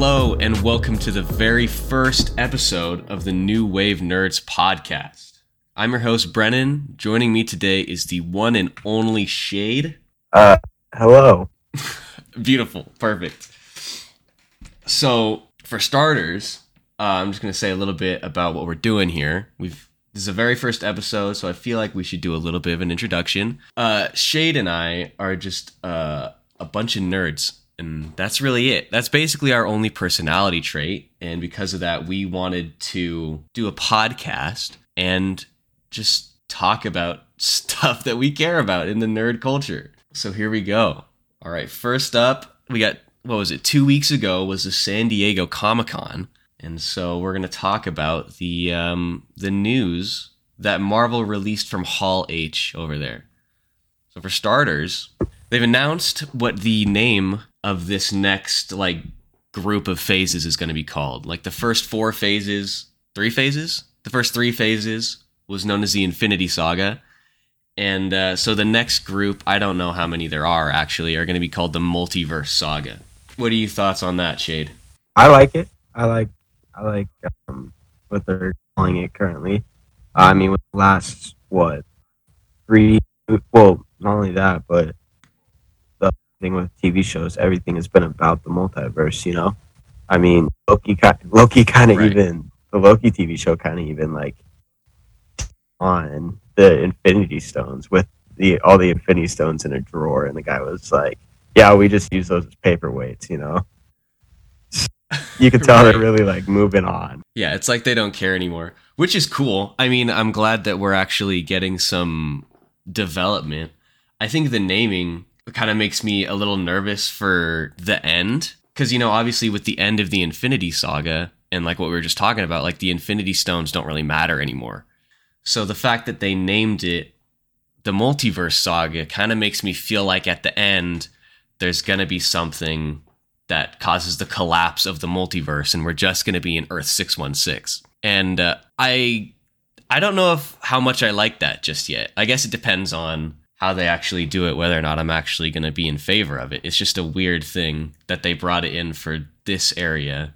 Hello, and welcome to the very first episode of the New Wave Nerds podcast. I'm your host, Brennan. Joining me today is the one and only Shade. Uh, hello. Beautiful. Perfect. So, for starters, uh, I'm just going to say a little bit about what we're doing here. We've this is the very first episode, so I feel like we should do a little bit of an introduction. Uh, Shade and I are just uh, a bunch of nerds and that's really it. That's basically our only personality trait. And because of that, we wanted to do a podcast and just talk about stuff that we care about in the nerd culture. So here we go. All right, first up, we got what was it? 2 weeks ago was the San Diego Comic-Con. And so we're going to talk about the um the news that Marvel released from Hall H over there. So for starters, they've announced what the name of this next like group of phases is going to be called. Like the first four phases, three phases, the first three phases was known as the Infinity Saga. And uh, so the next group, I don't know how many there are actually, are going to be called the Multiverse Saga. What are your thoughts on that, Shade? I like it. I like I like um, what they're calling it currently. I mean, with the last what three? Well, not only that, but thing with TV shows, everything has been about the multiverse. You know, I mean, Loki, Loki kind of Right. even the Loki TV show kind of even like on the Infinity Stones with the all the Infinity Stones in a drawer, and the guy was like, "Yeah, we just use those as paperweights," you know. You can tell Right. they're really like moving on. Yeah, it's like they don't care anymore, which is cool. I mean, I'm glad that we're actually getting some development. I think the naming kind of makes me a little nervous for the end because you know, obviously with the end of the Infinity Saga and like what we were just talking about, like the Infinity Stones don't really matter anymore. So the fact that they named it the Multiverse Saga kind of makes me feel like at the end there's going to be something that causes the collapse of the multiverse and we're just going to be in Earth 616. And uh, I I don't know if how much I like that just yet. I guess it depends on how they actually do it whether or not I'm actually going to be in favor of it. It's just a weird thing that they brought it in for this area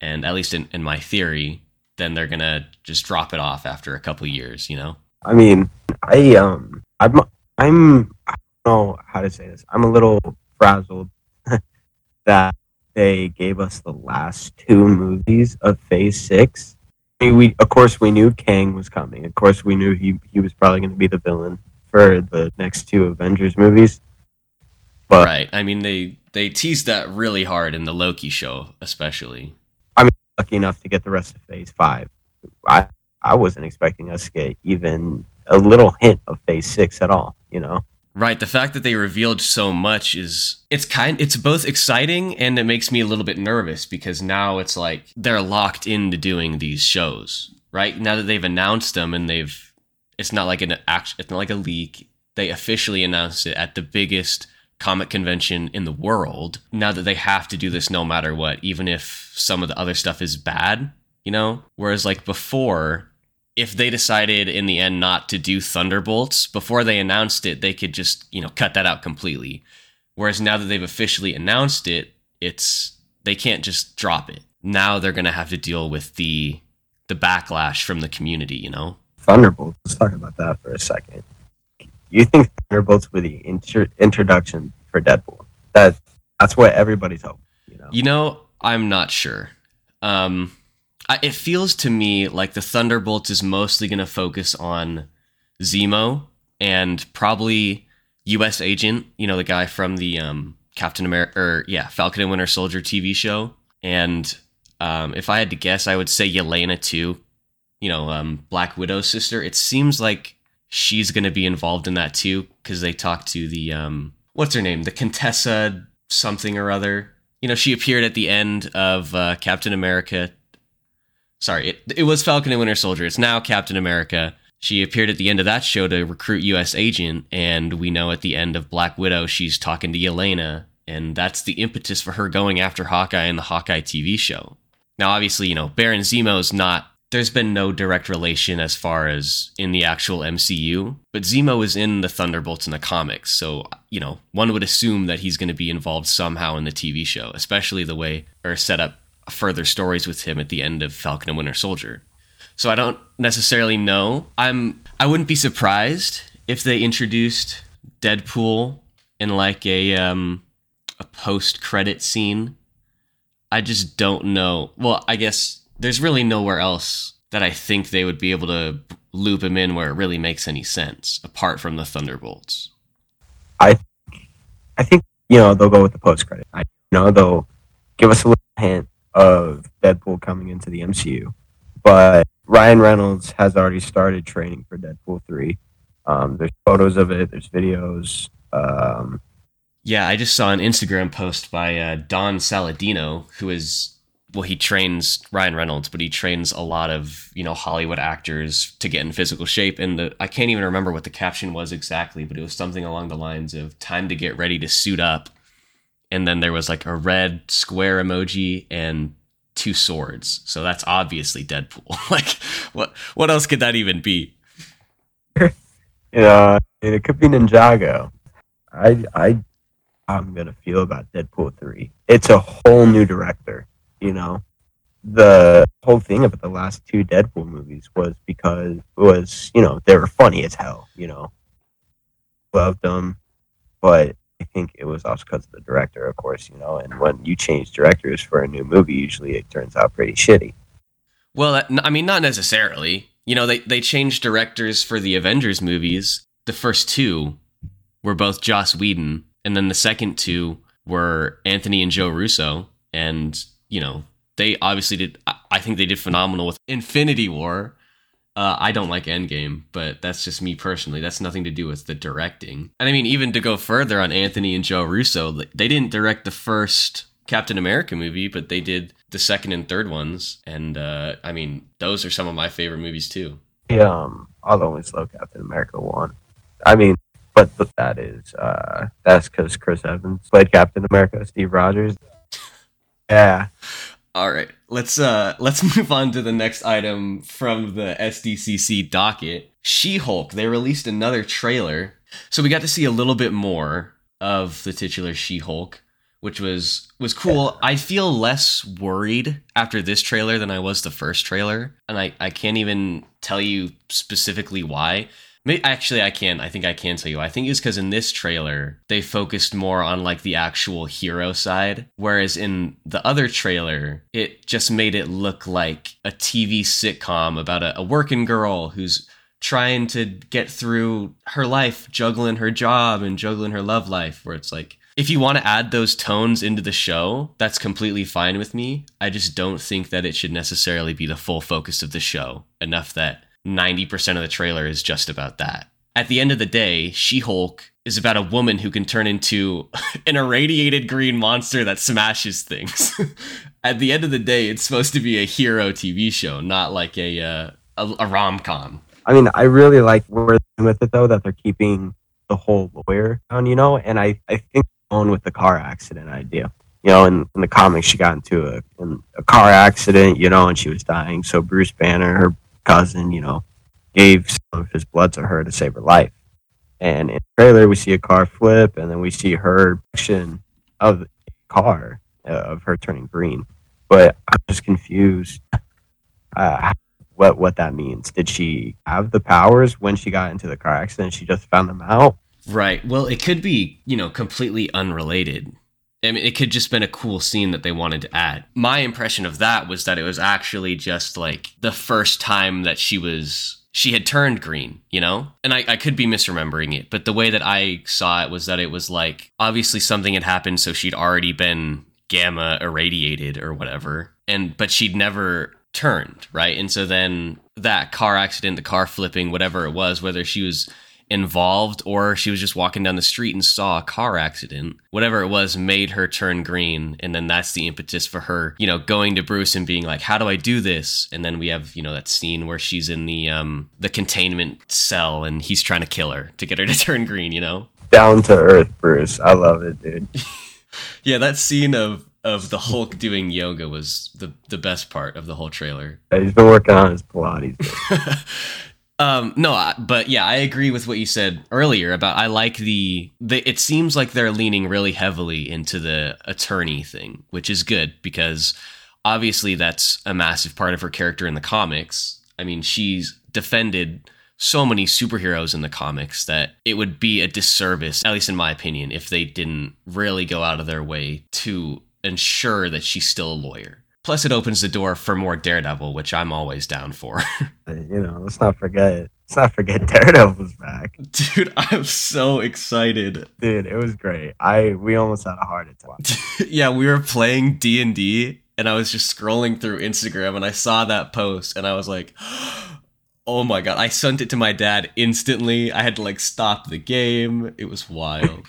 and at least in, in my theory then they're going to just drop it off after a couple years, you know. I mean, I um, I'm I'm I don't know how to say this. I'm a little frazzled that they gave us the last two movies of Phase Six. I mean, we of course we knew Kang was coming. Of course we knew he he was probably going to be the villain for the next two Avengers movies. But right. I mean they they teased that really hard in the Loki show especially. I mean, lucky enough to get the rest of Phase Five. I I wasn't expecting us to get even a little hint of Phase Six at all. You know. Right, the fact that they revealed so much is it's kind it's both exciting and it makes me a little bit nervous because now it's like they're locked into doing these shows. Right? Now that they've announced them and they've it's not like an act it's not like a leak. They officially announced it at the biggest comic convention in the world. Now that they have to do this no matter what, even if some of the other stuff is bad, you know? Whereas like before if they decided in the end not to do Thunderbolts before they announced it, they could just you know cut that out completely. Whereas now that they've officially announced it, it's they can't just drop it. Now they're gonna have to deal with the the backlash from the community. You know, Thunderbolts. Let's talk about that for a second. You think Thunderbolts were the intro- introduction for Deadpool? That that's what everybody's hoping. You know, you know I'm not sure. Um, I, it feels to me like the Thunderbolts is mostly gonna focus on Zemo and probably U.S. Agent. You know, the guy from the um, Captain America, or yeah, Falcon and Winter Soldier TV show. And um, if I had to guess, I would say Yelena too. You know, um, Black Widow's sister. It seems like she's going to be involved in that too because they talked to the um, what's her name, the Contessa something or other. You know, she appeared at the end of uh, Captain America. Sorry, it, it was Falcon and Winter Soldier. It's now Captain America. She appeared at the end of that show to recruit U.S. Agent, and we know at the end of Black Widow, she's talking to Yelena, and that's the impetus for her going after Hawkeye in the Hawkeye TV show. Now, obviously, you know, Baron Zemo's not there's been no direct relation as far as in the actual MCU, but Zemo is in the Thunderbolts in the comics, so you know one would assume that he's going to be involved somehow in the TV show, especially the way or set up further stories with him at the end of Falcon and Winter Soldier. So I don't necessarily know. I'm I wouldn't be surprised if they introduced Deadpool in like a um a post credit scene. I just don't know. Well, I guess there's really nowhere else that I think they would be able to loop him in where it really makes any sense apart from the Thunderbolts. I I think you know they'll go with the post credit. I you know they'll give us a little hint of Deadpool coming into the MCU, but Ryan Reynolds has already started training for Deadpool three. Um, there's photos of it. There's videos. Um, yeah, I just saw an Instagram post by uh, Don Saladino, who is well, he trains Ryan Reynolds, but he trains a lot of you know Hollywood actors to get in physical shape. And the, I can't even remember what the caption was exactly, but it was something along the lines of "time to get ready to suit up." And then there was like a red square emoji and two swords. So that's obviously Deadpool. like, what what else could that even be? yeah, it could be Ninjago. I I I'm gonna feel about Deadpool three. It's a whole new director you know the whole thing about the last two Deadpool movies was because was you know they were funny as hell you know. Loved them but I think it was also because of the director of course you know and when you change directors for a new movie usually it turns out pretty shitty. Well uh, I mean not necessarily. You know they they changed directors for the Avengers movies. The first two were both Joss Whedon and then the second two were Anthony and Joe Russo and you know, they obviously did. I think they did phenomenal with Infinity War. Uh, I don't like Endgame, but that's just me personally. That's nothing to do with the directing. And I mean, even to go further on Anthony and Joe Russo, they didn't direct the first Captain America movie, but they did the second and third ones. And uh, I mean, those are some of my favorite movies too. Yeah, um, I'll always love Captain America one. I mean, but, but that is uh, that's because Chris Evans played Captain America, Steve Rogers. Yeah. All right. Let's uh let's move on to the next item from the SDCC docket. She-Hulk. They released another trailer. So we got to see a little bit more of the titular She-Hulk, which was was cool. I feel less worried after this trailer than I was the first trailer, and I I can't even tell you specifically why Actually, I can. I think I can tell you. I think it's because in this trailer they focused more on like the actual hero side, whereas in the other trailer it just made it look like a TV sitcom about a, a working girl who's trying to get through her life, juggling her job and juggling her love life. Where it's like, if you want to add those tones into the show, that's completely fine with me. I just don't think that it should necessarily be the full focus of the show. Enough that 90% of the trailer is just about that. At the end of the day, She Hulk is about a woman who can turn into an irradiated green monster that smashes things. At the end of the day, it's supposed to be a hero TV show, not like a uh, a, a rom com. I mean, I really like where they're with it though that they're keeping the whole lawyer on, you know, and I I think on with the car accident idea. You know, in, in the comics, she got into a, in a car accident, you know, and she was dying. So Bruce Banner, her cousin, you know, gave some of his blood to her to save her life. And in the trailer, we see a car flip, and then we see her action of the car uh, of her turning green. But I'm just confused uh, what what that means. Did she have the powers when she got into the car accident? She just found them out. Right. Well, it could be you know completely unrelated. I mean, it could just been a cool scene that they wanted to add. My impression of that was that it was actually just like the first time that she was she had turned green, you know? And I, I could be misremembering it, but the way that I saw it was that it was like obviously something had happened, so she'd already been gamma irradiated or whatever. And but she'd never turned, right? And so then that car accident, the car flipping, whatever it was, whether she was involved or she was just walking down the street and saw a car accident. Whatever it was made her turn green and then that's the impetus for her you know going to bruce and being like how do i do this? And then we have you know that scene where she's in the um the containment cell and he's trying to kill her to get her to turn green you know? Down to earth bruce. I love it dude. Yeah that scene of of the Hulk doing yoga was the the best part of the whole trailer. He's been working on his Pilates. um no but yeah i agree with what you said earlier about i like the, the it seems like they're leaning really heavily into the attorney thing which is good because obviously that's a massive part of her character in the comics. I mean she's defended so many superheroes in the comics that it would be a disservice at least in my opinion if they didn't really go out of their way to ensure that she's still a lawyer plus it opens the door for more daredevil which i'm always down for you know, let's not forget. Let's not forget Daredevil's back, Dude, I'm so excited. dude. It was great. I we almost had a heart attack. yeah, we were playing D&D and I was just scrolling through Instagram and I saw that post and I was like, "Oh my god." I sent it to my dad instantly. I had to like stop the game. It was wild.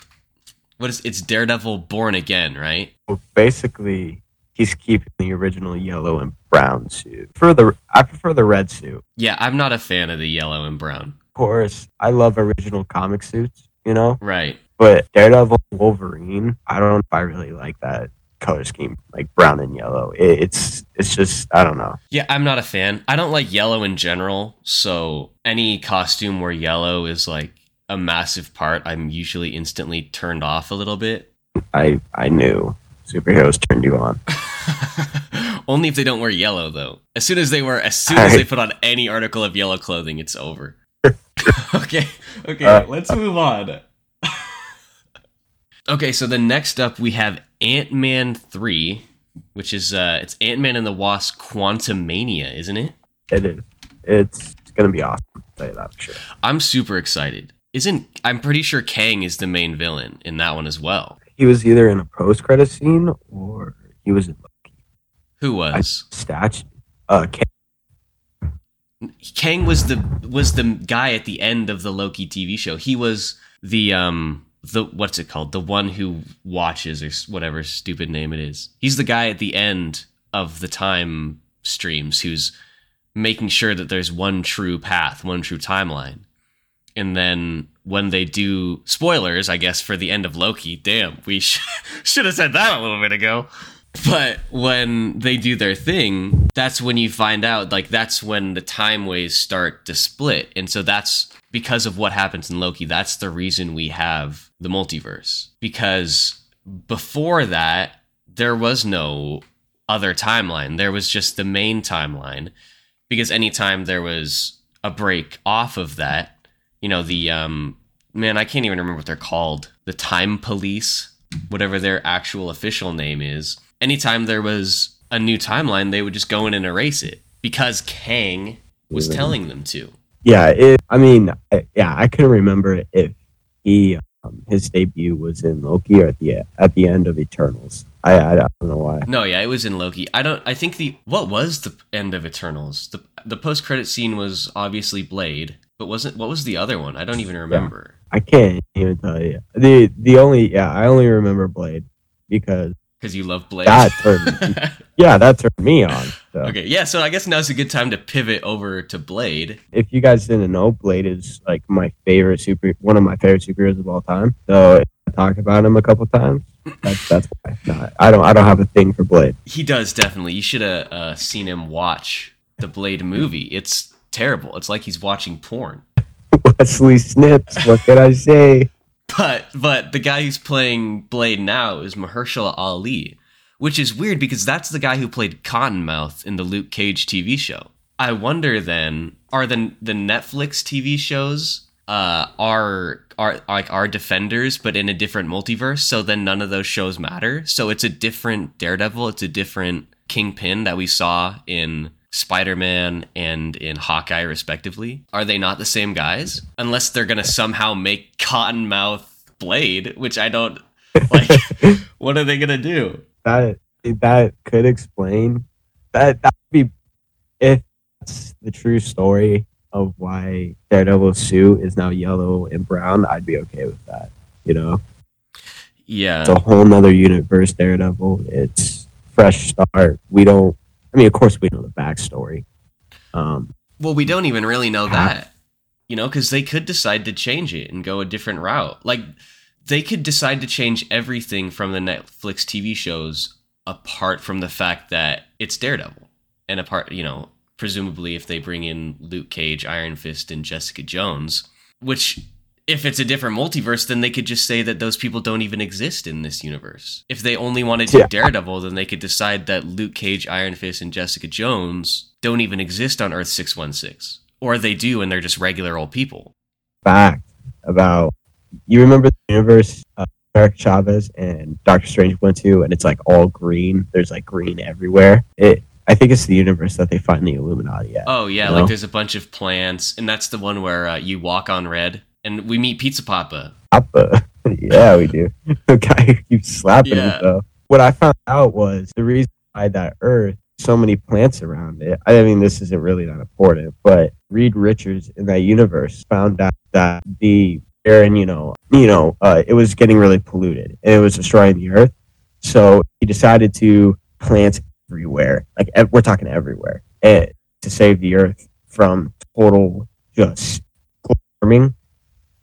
what is it's Daredevil Born Again, right? Well, basically, he's keeping the original yellow and brown suit. For the I prefer the red suit. Yeah, I'm not a fan of the yellow and brown. Of course, I love original comic suits. You know, Right. but Daredevil, Wolverine, I don't know if I really like that color scheme, like brown and yellow. It, it's it's just I don't know. Yeah, I'm not a fan. I don't like yellow in general, so any costume where yellow is like a massive part, I'm usually instantly turned off a little bit. I I knew superheroes turned you on. Only if they don't wear yellow though. As soon as they wear as soon as they put on any article of yellow clothing, it's over. okay. Okay, Uh, let's move on. okay, so the next up we have Ant-Man 3, which is uh it's Ant-Man and the Wasp Quantumania, isn't it? It is. It's, it's gonna be awesome. I'll that for sure. I'm super excited. Isn't I'm pretty sure Kang is the main villain in that one as well. He was either in a post credit scene or he was in Loki. Who was? statue. Uh, Kang- Kang was the was the guy at the end of the Loki TV show. He was the um the what's it called? The one who watches or whatever stupid name it is. He's the guy at the end of the time streams who's making sure that there's one true path, one true timeline. And then when they do spoilers, I guess for the end of Loki, damn, we sh- should have said that a little bit ago. But when they do their thing, that's when you find out, like, that's when the time waves start to split. And so that's because of what happens in Loki. That's the reason we have the multiverse. Because before that, there was no other timeline. There was just the main timeline. Because anytime there was a break off of that, you know, the, um, man, I can't even remember what they're called. The time police, whatever their actual official name is anytime there was a new timeline, they would just go in and erase it because Kang was telling them to. yeah, it, I mean, yeah, I couldn't remember if he um, his debut was in Loki or at the at the end of Eternals. I I, I don't know why. No, yeah, it was in Loki. I don't. I think the what was the end of Eternals? The the post credit scene was obviously Blade, but wasn't what was the other one? I don't even remember. I can't even tell you. the The only yeah, I only remember Blade because Because you love Blade. that turned yeah that turned me on. So. okay, yeah. So I guess now's a good time to pivot over to Blade. If you guys didn't know, Blade is like my favorite super, one of my favorite superheroes of all time. So I talk about him a couple times. That's that's why. No, I don't I don't have a thing for Blade. He does definitely. You should have uh, seen him watch the Blade movie. It's terrible. It's like he's watching porn. Wesley Snipes. What can I say? But but the guy who's playing Blade now is Mahershala Ali, which is weird because that's the guy who played Cottonmouth in the Luke Cage TV show. I wonder then are the the Netflix TV shows uh are are like are defenders but in a different multiverse so then none of those shows matter so it's a different daredevil it's a different kingpin that we saw in spider-man and in hawkeye respectively are they not the same guys unless they're gonna somehow make cottonmouth blade which i don't like what are they gonna do That that could explain that that would be if that's the true story of why Daredevil's suit is now yellow and brown. I'd be okay with that. You know, yeah it's a whole nother universe. Daredevil. It's fresh start. We don't. Mean, of course, we know the backstory. Um, Well, we don't even really know Half- that, you know, because they could decide to change it and go a different route. Like, they could decide to change everything from the Netflix TV shows apart from the fact that it's Daredevil, and apart, you know, presumably if they bring in Luke Cage, Iron Fist, and Jessica Jones, which if it's a different multiverse, then they could just say that those people don't even exist in this universe. If they only wanted to Yeah. Daredevil, then they could decide that Luke Cage, Iron Fist, and Jessica Jones don't even exist on Earth 616. Or they do and they're just regular old people. Fact about you remember the universe uh, America Chavez and Doctor Strange went to, and it's like all green. There's like green everywhere. It. I think it's the universe that they find the Illuminati at. Oh, yeah, You like there's a bunch of plants, and that's the one where uh, you walk on red, and we meet Pizza Poppa. Papa. yeah, we do. The guy who keeps slapping Yeah. though. What I found out was the reason why that Earth, so many plants around it. I mean, this isn't really that important, but Reed Richards in that universe found out that the air and you know, you know, uh, it was getting really polluted and it was destroying the Earth. So he decided to plant everywhere, like ev- we're talking everywhere, and to save the Earth from total just warming.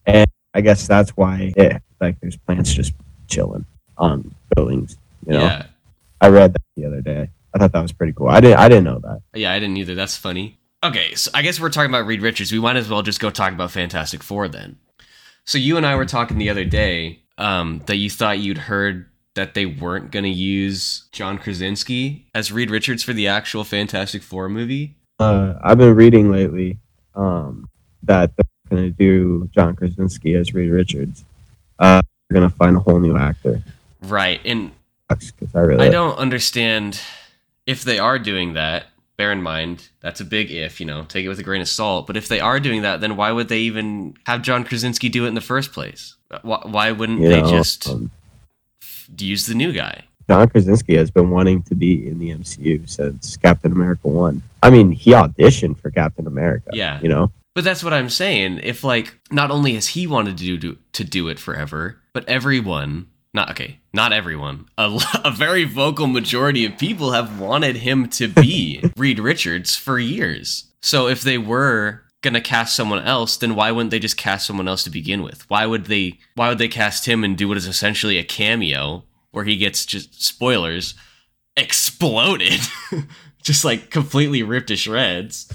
And I guess that's why like there's plants just chilling on buildings. You know, Yeah. I read that the other day. I thought that was pretty cool. I didn't. I didn't know that. Yeah, I didn't either. That's funny. Okay, so I guess we're talking about Reed Richards. We might as well just go talk about Fantastic Four then. So you and I were talking the other day um, that you thought you'd heard that they weren't going to use John Krasinski as Reed Richards for the actual Fantastic Four movie. Uh, I've been reading lately um, that going to do John Krasinski as Reed Richards. Uh, they're going to find a whole new actor. Right, and I really, I don't understand if they are doing that. Bear in mind, that's a big if, you know, take it with a grain of salt. But if they are doing that, then why would they even have John Krasinski do it in the first place? Why, why wouldn't you they know, just um, use the new guy? John Krasinski has been wanting to be in the MCU since Captain America One. I mean, he auditioned for Captain America. Yeah. you know, But that's what I'm saying. If like not only has he wanted to do to do it forever, but everyone, not okay, not everyone, a, a very vocal majority of people have wanted him to be Reed Richards for years. So if they were gonna cast someone else, then why wouldn't they just cast someone else to begin with? Why would they? Why would they cast him and do what is essentially a cameo where he gets just spoilers exploded, just like completely ripped to shreds?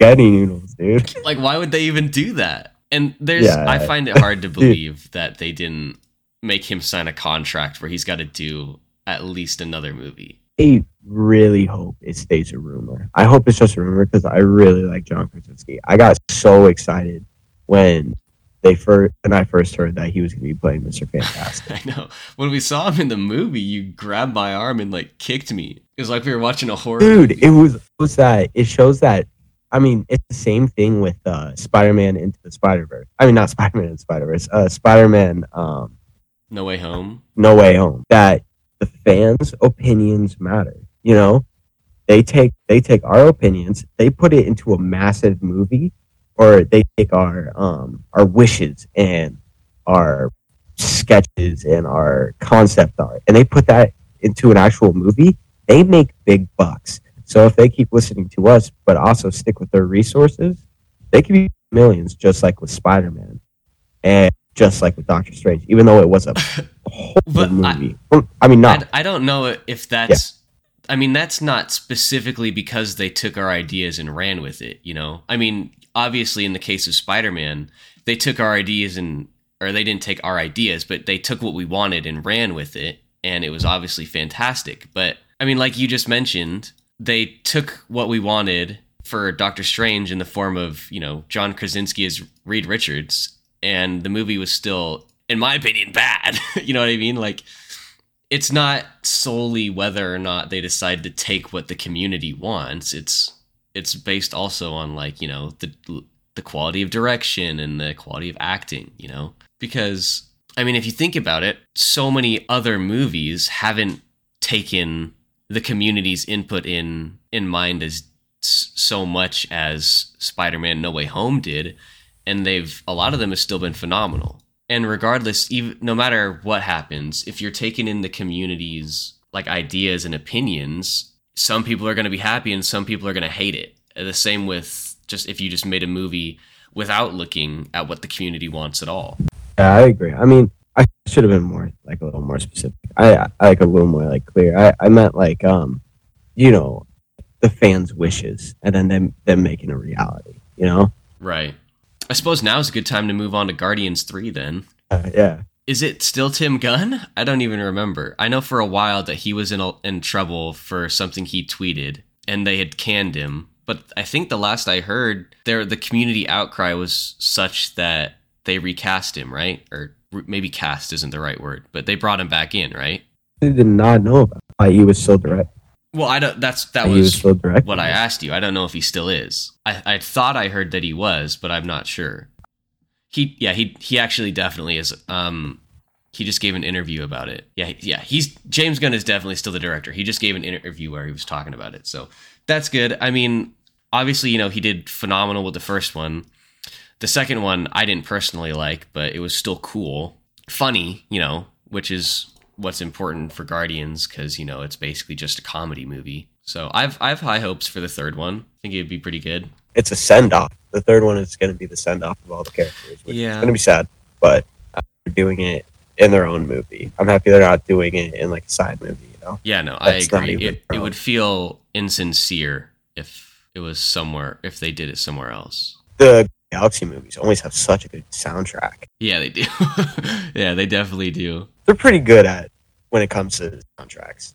Getty noodles, dude. like why would they even do that and there's Yeah. i find it hard to believe that they didn't make him sign a contract where he's got to do at least another movie I really hope it stays a rumor. I hope it's just a rumor because I really like John Krasinski. I got so excited when they first when I first heard that he was going to be playing Mister Fantastic. i know when we saw him in the movie you grabbed my arm and like kicked me it was like we were watching a horror Dude, movie. it was it was that it shows that. I mean, it's the same thing with uh, Spider-Man into the Spider-Verse. I mean, not Spider-Man into Spider-Verse. Uh, Spider-Man, um, no way home No Way Home. That the fans' opinions matter. You know, they take they take our opinions, they put it into a massive movie, or they take our um our wishes and our sketches and our concept art, and they put that into an actual movie. They make big bucks. So if they keep listening to us, but also stick with their resources, they could be millions, just like with Spider Man, and just like with Doctor Strange. Even though it was a whole But I- movie. I, mean, not I, I don't know if that's i mean that's not specifically because they took our ideas and ran with it you know i mean obviously in the case of spider-man they took our ideas and or they didn't take our ideas but they took what we wanted and ran with it and it was obviously fantastic but i mean like you just mentioned they took what we wanted for doctor strange in the form of you know john krasinski as reed richards and the movie was still in my opinion bad you know what i mean like it's not solely whether or not they decide to take what the community wants. It's it's based also on like you know the the quality of direction and the quality of acting. You know because I mean if you think about it, so many other movies haven't taken the community's input in in mind as so much as Spider-Man No Way Home did, and they've a lot of them have still been phenomenal. And regardless even no matter what happens if you're taking in the community's like ideas and opinions some people are going to be happy and some people are going to hate it. The same with just if you just made a movie without looking at what the community wants at all. Yeah, I agree. I mean, I should have been more like a little more specific. I, I like a little more like clear. I, I meant like um, you know, the fans' wishes and then them them making a reality. You know? Right. I suppose now is a good time to move on to Guardians 3 then. Uh, yeah. Is it still Tim Gunn? I don't even remember. I know for a while that he was in a, in trouble for something he tweeted and they had canned him. But I think the last I heard, there the community outcry was such that they recast him, right? Or maybe cast isn't the right word, but they brought him back in, right? I did not know about why he was so direct. Well, I don't. That's that was was so direct. what I asked you. I don't know if he still is. I, I thought I heard that he was, but I'm not sure. He yeah he he actually definitely is. Um, he just gave an interview about it. Yeah yeah he's James Gunn is definitely still the director. He just gave an interview where he was talking about it. So that's good. I mean, obviously you know he did phenomenal with the first one. The second one I didn't personally like, but it was still cool, funny. You know, which is what's important for Guardians because you know it's basically just a comedy movie. So I've I've high hopes for the third one. I think it'd be pretty good. It's a send off. The third one is going to be the send off of all the characters, which Yeah. is going to be sad. But uh, they're doing it in their own movie. I'm happy they're not doing it in like a side movie. You know? Yeah, no, I That's not agree. It it would feel insincere if it was somewhere if they did it somewhere else. The Galaxy movies always have such a good soundtrack. Yeah, they do. yeah, they definitely do. They're pretty good at when it comes to soundtracks.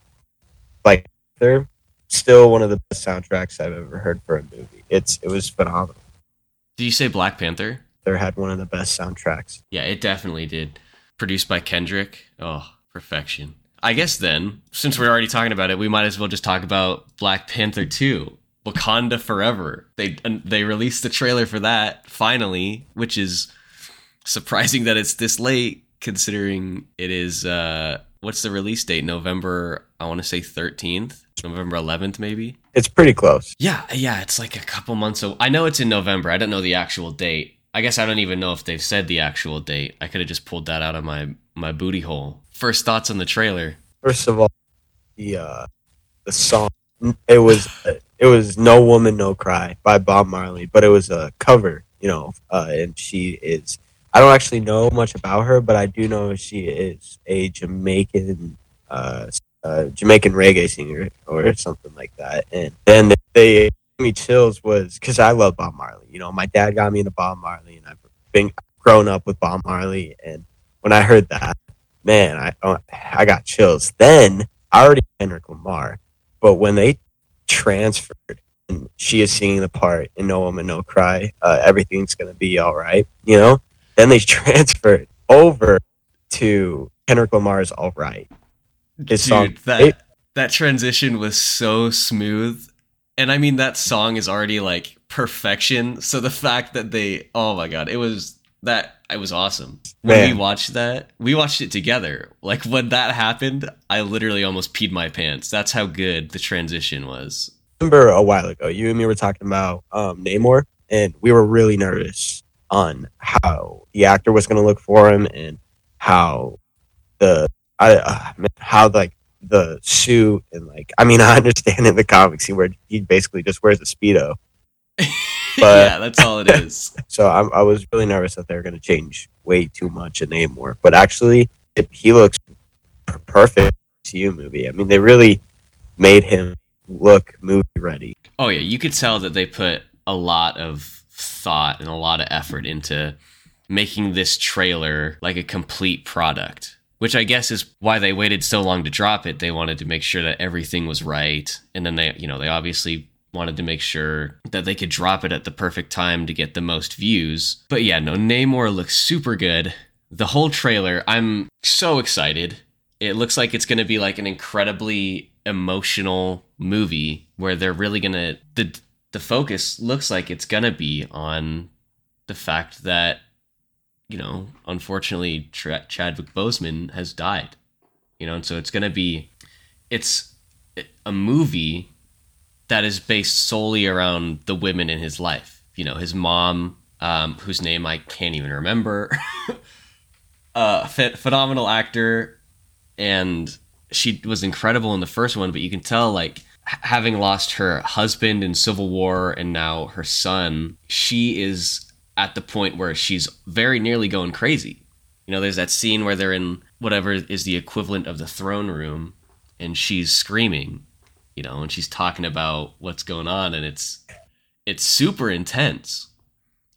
Like they're still one of the best soundtracks I've ever heard for a movie. It's it was phenomenal. Did you say Black Panther? They had one of the best soundtracks. Yeah, it definitely did. Produced by Kendrick. Oh, perfection. I guess then, since we're already talking about it, we might as well just talk about Black Panther 2. Wakanda Forever. They they released the trailer for that finally, which is surprising that it's this late considering it is uh what's the release date? November, I want to say 13th, November 11th maybe. It's pretty close. Yeah, yeah, it's like a couple months. Aw- I know it's in November. I don't know the actual date. I guess I don't even know if they've said the actual date. I could have just pulled that out of my my booty hole. First thoughts on the trailer. First of all, the uh, the song it was it was "No Woman No Cry" by Bob Marley, but it was a cover, you know. Uh, and she is I don't actually know much about her, but I do know she is a Jamaican uh, uh, Jamaican reggae singer or something like that. And then they me chills was because I love Bob Marley. You know, my dad got me into Bob Marley, and I've been grown up with Bob Marley. And when I heard that, man, I I got chills. Then I already Kendrick Lamar, but when they transferred and she is singing the part in No Woman No Cry, uh, everything's gonna be all right. You know, then they transferred over to Kendrick Lamar's All Right. His Dude, song- that it- that transition was so smooth. And I mean that song is already like perfection. So the fact that they oh my god, it was that it was awesome. When Man. we watched that, we watched it together. Like when that happened, I literally almost peed my pants. That's how good the transition was. remember a while ago, you and me were talking about um, Namor, and we were really nervous on how the actor was going to look for him and how the I uh, how like the suit and like I mean I understand in the comics he wear he basically just wears a speedo. But- yeah, that's all it is. So I, I was really nervous that they were going to change way too much in Namor, but actually it, he looks p- perfect to you movie. I mean they really made him look movie ready. Oh yeah, you could tell that they put a lot of thought and a lot of effort into making this trailer like a complete product. Which I guess is why they waited so long to drop it. They wanted to make sure that everything was right. And then they, you know, they obviously wanted to make sure that they could drop it at the perfect time to get the most views. But yeah, no, Namor looks super good. The whole trailer, I'm so excited. It looks like it's going to be like an incredibly emotional movie where they're really going to the the focus looks like it's going to be on the fact that you know, unfortunately Tra- Chadwick Boseman has died. You know, and so it's going to be it's a movie that is based solely around the women in his life. You know, his mom, um, whose name I can't even remember, uh, ph- phenomenal actor, and she was incredible in the first one. But you can tell, like, having lost her husband in Civil War and now her son, she is at the point where she's very nearly going crazy. You know, there's that scene where they're in whatever is the equivalent of the throne room and she's screaming, you know, and she's talking about what's going on and it's it's super intense.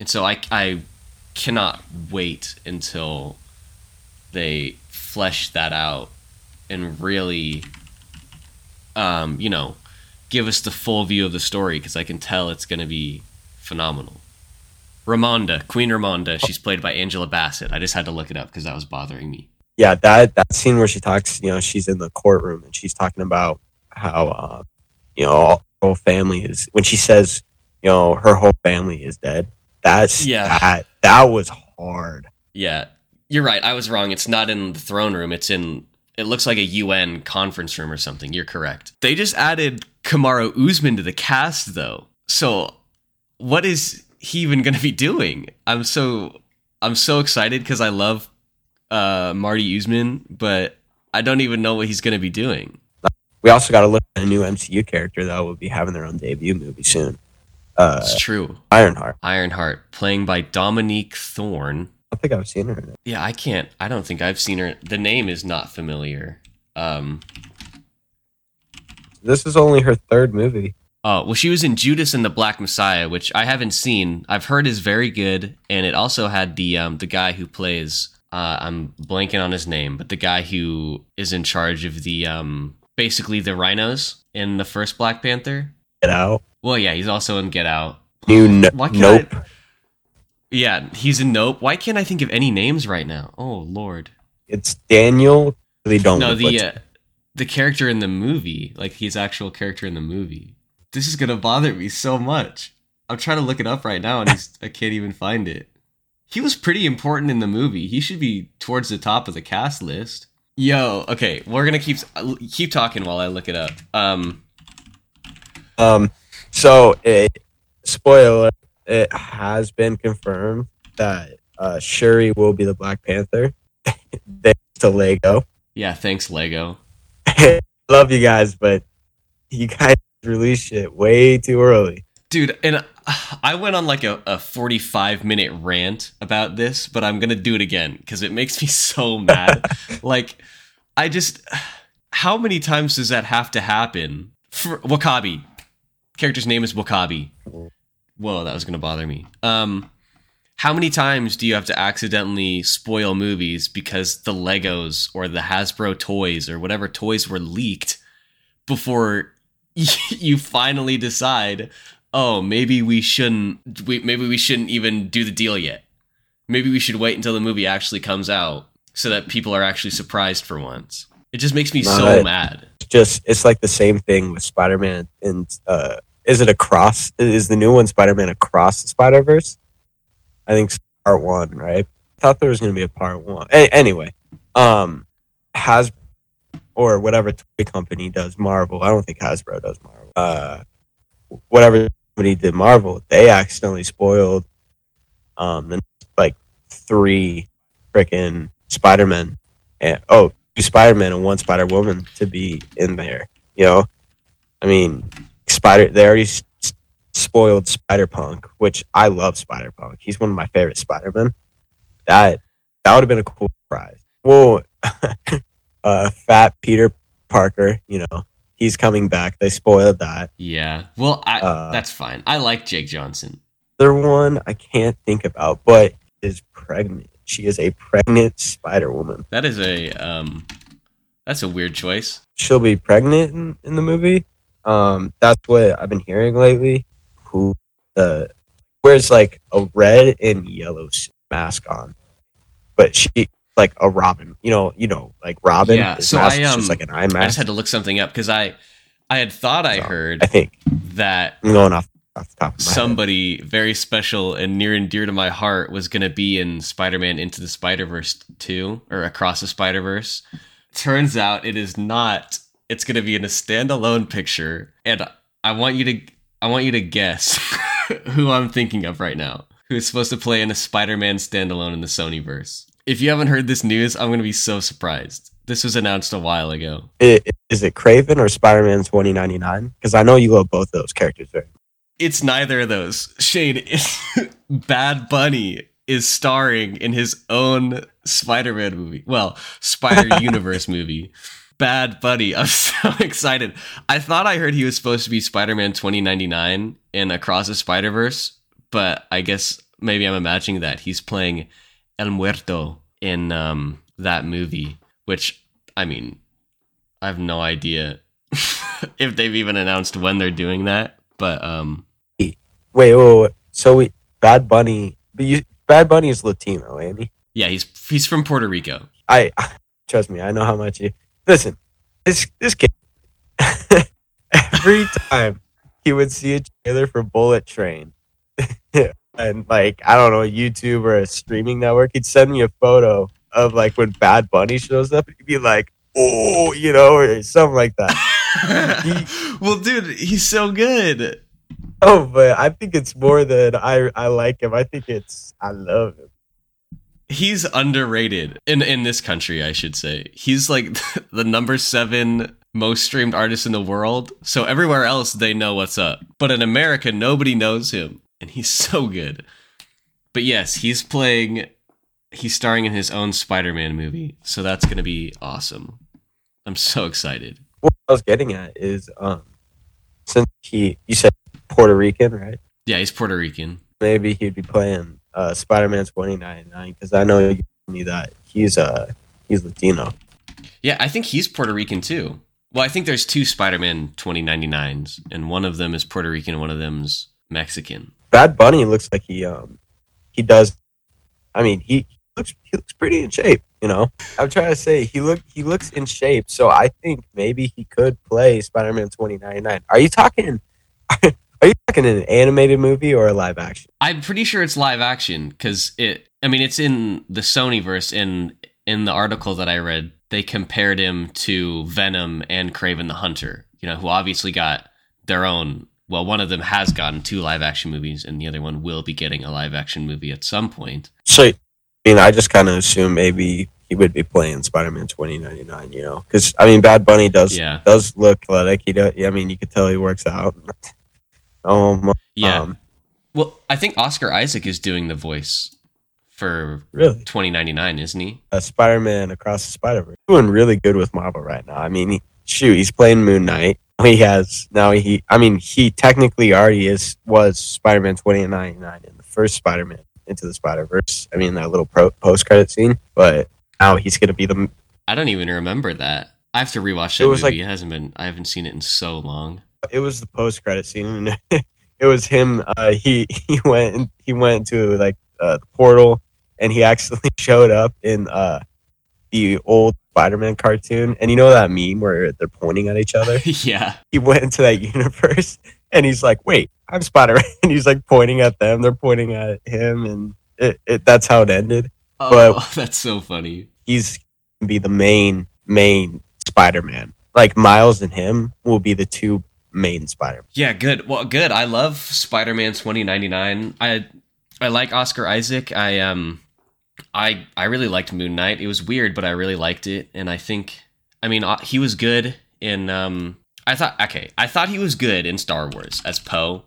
And so I I cannot wait until they flesh that out and really um, you know, give us the full view of the story because I can tell it's going to be phenomenal. Ramonda, Queen Ramonda, she's played by Angela Bassett. I just had to look it up because that was bothering me. Yeah, that that scene where she talks, you know, she's in the courtroom and she's talking about how, uh, you know, her whole family is. When she says, you know, her whole family is dead. That's Yeah. That that was hard. Yeah, you're right. I was wrong. It's not in the throne room. It's in. It looks like a UN conference room or something. You're correct. They just added Kamaru Usman to the cast, though. So, what is he even going to be doing? I'm so I'm so excited because I love uh, Marty Usman, but I don't even know what he's going to be doing. We also got to look at a new MCU character that will be having their own debut movie soon. Uh, It's true. Ironheart. Ironheart, playing by Dominique Thorne. I think I've seen her. Yeah, I can't. I don't think I've seen her. The name is not familiar. Um, This is only her third movie. Oh, well, she was in Judas and the Black Messiah, which I haven't seen. I've heard is very good, and it also had the um the guy who plays uh I'm blanking on his name, but the guy who is in charge of the um basically the rhinos in the first Black Panther. Get out. Well, yeah, he's also in Get Out. No- Why can't Nope. I- yeah, he's in Nope. Why can't I think of any names right now? Oh Lord. It's Daniel. Really don't. no, the uh, the character in the movie, like his actual character in the movie. This is gonna bother me so much. I'm trying to look it up right now, and he's, I can't even find it. He was pretty important in the movie. He should be towards the top of the cast list. Yo, okay, we're gonna keep keep talking while I look it up. Um, Um, so it spoiler, it has been confirmed that uh, Shuri will be the Black Panther. Thanks to Lego. yeah, thanks Lego. Love you guys, but you guys release shit way too early. dude and i went on like a, a 45 minute rant about this but i'm gonna do it again because it makes me so mad. Like i just how many times does that have to happen for W'Kabi. Character's name is W'Kabi. Whoa that was gonna bother me. Um how many times do you have to accidentally spoil movies because the legos or the hasbro toys or whatever toys were leaked before you finally decide oh maybe we shouldn't we, maybe we shouldn't even do the deal yet maybe we should wait until the movie actually comes out so that people are actually surprised for once it just makes me so Right. mad It's just it's like the same thing with Spider Man and uh, is it across? Is the new one Spider Man across the Spider Verse? I think it's part one, right? I thought there was going to be a part one. A- anyway, um, has or whatever toy company does Marvel. I don't think Hasbro does Marvel. Uh, whatever company did Marvel, they accidentally spoiled um the like three freaking Spider Men and oh two Spider Man and one Spider Woman to be in there. You know, I mean, Spider. They already s- spoiled Spider Punk, which I love Spider Punk. He's one of my favorite Spider Men. That that would have been a cool surprise. Well, uh, Fat Peter Parker. You know, he's coming back. They spoiled that. yeah well I, Uh, that's fine i like jake johnson Other one I can't think about, but is pregnant. She is a pregnant Spider Woman. that is a um that's a weird choice she'll be pregnant in, in the movie. Um, that's what I've been hearing lately. Who the wears like a red and yellow mask on, but she like a Robin. You know, you know, like Robin. Yeah, so mask I, um, just like an eye i just had to look something up because i i had thought i So, heard I think that I'm going off off top of my head. somebody very special and near and dear to my heart was going to be in Spider-Man Into the Spider-Verse 2 or Across the Spider-Verse. Turns out it is not. It's going to be in a standalone picture and I want you to I want you to guess who I'm thinking of right now. Who's supposed to play in a Spider-Man standalone in the Sonyverse. If you haven't heard this news, I'm going to be so surprised. This was announced a while ago. I- Is it Kraven or Spider Man 2099? Because I know you love both of those characters very It's neither of those. Shade, Bad Bunny is starring in his own Spider-Man movie. Well, Spider Universe movie. Bad Bunny. I'm so excited. I thought I heard he was supposed to be Spider-Man 2099 in Across the Spider-Verse, but I guess maybe I'm imagining that he's playing El Muerto in um, that movie, which I mean, I have no idea if they've even announced when they're doing that, but um Wait, wait, wait. So we Bad Bunny, but you, Bad Bunny is Latino, Andy. yeah, he's he's from Puerto Rico. I trust me. I know how much you listen. This this kid every time he would see a trailer for Bullet Train, and like I don't know, a YouTube or a streaming network, he'd send me a photo of like when Bad Bunny shows up. He'd be like, "Oh, you know," or something like that. well, dude, he's so good. Oh, but I think it's more than I I like him. I think it's I love him. He's underrated in in this country, I should say. He's like the number 7 most streamed artist in the world. So everywhere else they know what's up. But in America nobody knows him and he's so good. But yes, he's playing he's starring in his own Spider-Man movie. So that's going to be awesome. I'm so excited. What I was getting at is um since he you said Puerto Rican, right? Yeah, he's Puerto Rican. maybe he'd be playing uh, Spider-Man 2099 because I know you me that he's uh he's Latino. Yeah, I think he's Puerto Rican too. Well, I think there's two Spider-Man 2099s, and one of them is Puerto Rican and one of them's Mexican. Bad Bunny looks like he um he does. I mean he looks he looks pretty in shape. You know, I'm trying to say he look he looks in shape. So I think maybe he could play Spider-Man 2099. Are you talking? Are you talking an animated movie or a live action? I'm pretty sure it's live action because it. I mean, it's in the Sony verse. In in the article that I read, they compared him to Venom and Kraven the Hunter. You know, who obviously got their own. Well, one of them has gotten two live action movies, and the other one will be getting a live action movie at some point. So, I mean, I just kind of assume maybe he would be playing Spider-Man 2099. You know, because I mean, Bad Bunny does Yeah, does look athletic. He does. I mean, you could tell he works out. Um, yeah. um, well, I think Oscar Isaac is doing the voice for really, 2099, isn't he? uh, Spider-Man across the Spider-Verse doing really good with Marvel right now. I mean, he, shoot, he's playing Moon Knight. He has now. He, I mean, he technically already is was Spider-Man 2099 in the first Spider-Man into the Spider-Verse. I mean, that little pro, post-credit scene. But now he's gonna be the I don't even remember that. I have to rewatch It that was movie. like- it hasn't been. I haven't seen it in so long. it was the post credit scene and it was him uh he he went and he went to like uh, the portal and he actually showed up in uh the old spider-man cartoon and you know that meme where they're pointing at each other yeah. he went into that universe and he's like wait i'm spider-man and he's like pointing at them they're pointing at him and it, it that's how it ended Oh, that's so funny. he's gonna be the main main spider-man like miles and him will be the two main spider Yeah, good. Well, good. I love Spider-Man 2099. I I like Oscar Isaac. I um I I really liked Moon Knight. It was weird, but I really liked it and I think I mean, uh, he was good in um I thought okay, I thought he was good in Star Wars as Poe.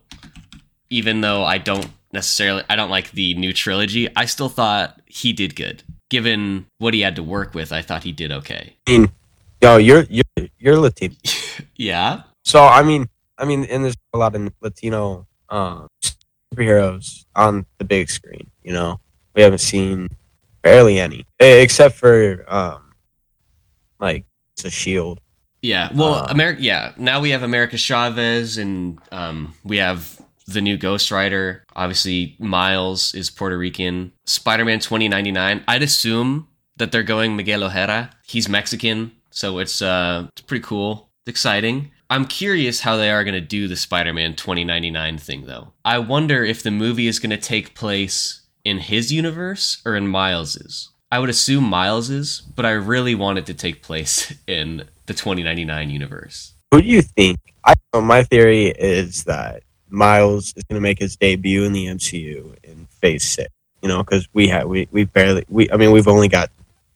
Even though I don't necessarily I don't like the new trilogy, I still thought he did good. Given what he had to work with, I thought he did okay. I mean, yo, you're you're you're Latino. Yeah. So I mean, I mean, and there's a lot of Latino um, superheroes on the big screen. You know, we haven't seen barely any, except for um, like it's a Shield. Yeah. Well, Uh, America. Yeah. Now we have America Chavez, and um, we have the new Ghost Rider. Obviously, Miles is Puerto Rican. Spider Man twenty ninety nine. I'd assume that they're going Miguel O'Hara. He's Mexican, so it's uh, it's pretty cool. It's exciting. I'm curious how they are going to do the Spider Man twenty ninety nine thing, though. I wonder if the movie is going to take place in his universe or in Miles's. I would assume Miles's, but I really want it to take place in the 2099 universe. Who do you think? I my theory is that Miles is going to make his debut in the MCU in Phase Six. You know, because we have we we barely we. I mean, we've only got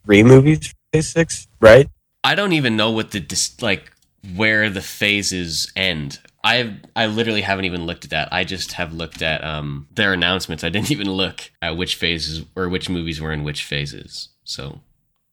three movies for Phase Six, right? I don't even know what the dis- like where the phases end. I I literally haven't even looked at that. I just have looked at um, their announcements. I didn't even look at which phases or which movies were in which phases. So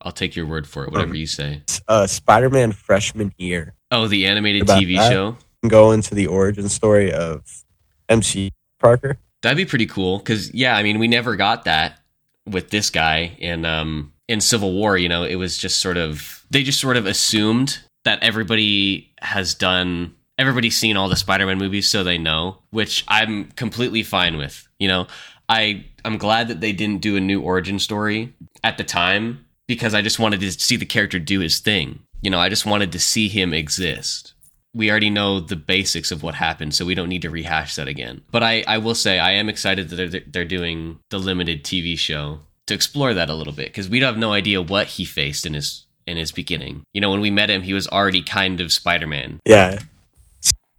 I'll take your word for it. Whatever Um, you say. Uh, Spider-Man freshman year. Oh, the animated TV that? show. Go into the origin story of MC Parker. That'd be pretty cool. Cause yeah, I mean, we never got that with this guy in um in Civil War. You know, it was just sort of they just sort of assumed that everybody has done everybody's seen all the Spider-Man movies, so they know, which I'm completely fine with. You know, I I'm glad that they didn't do a new origin story at the time because I just wanted to see the character do his thing. You know, I just wanted to see him exist we already know the basics of what happened, so we don't need to rehash that again. But I, I will say I am excited that they're, they're doing the limited TV show to explore that a little bit because we have no idea what he faced in his in his beginning. You know, when we met him, he was already kind of Spider Man. Yeah.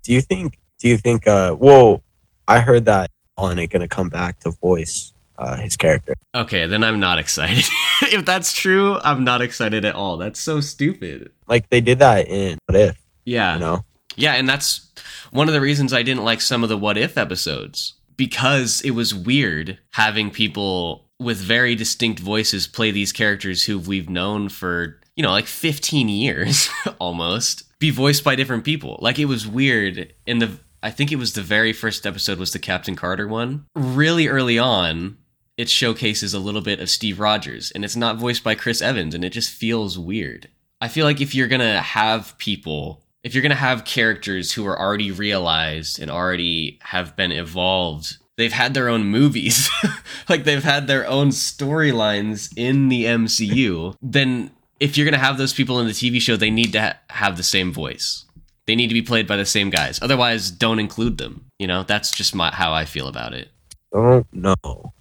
Do you think? Do you think? Uh, well, I heard that Holland ain't gonna come back to voice uh, his character. Okay, then I'm not excited. if that's true, I'm not excited at all. That's so stupid. Like they did that in What If? Yeah. You know. Yeah, and that's one of the reasons I didn't like some of the what if episodes because it was weird having people with very distinct voices play these characters who we've known for, you know, like 15 years almost be voiced by different people. Like it was weird in the I think it was the very first episode was the Captain Carter one. Really early on, it showcases a little bit of Steve Rogers and it's not voiced by Chris Evans and it just feels weird. I feel like if you're going to have people if you're going to have characters who are already realized and already have been evolved, they've had their own movies, like they've had their own storylines in the MCU, then if you're going to have those people in the TV show, they need to ha- have the same voice. They need to be played by the same guys. Otherwise, don't include them. You know, that's just my, how I feel about it. Don't know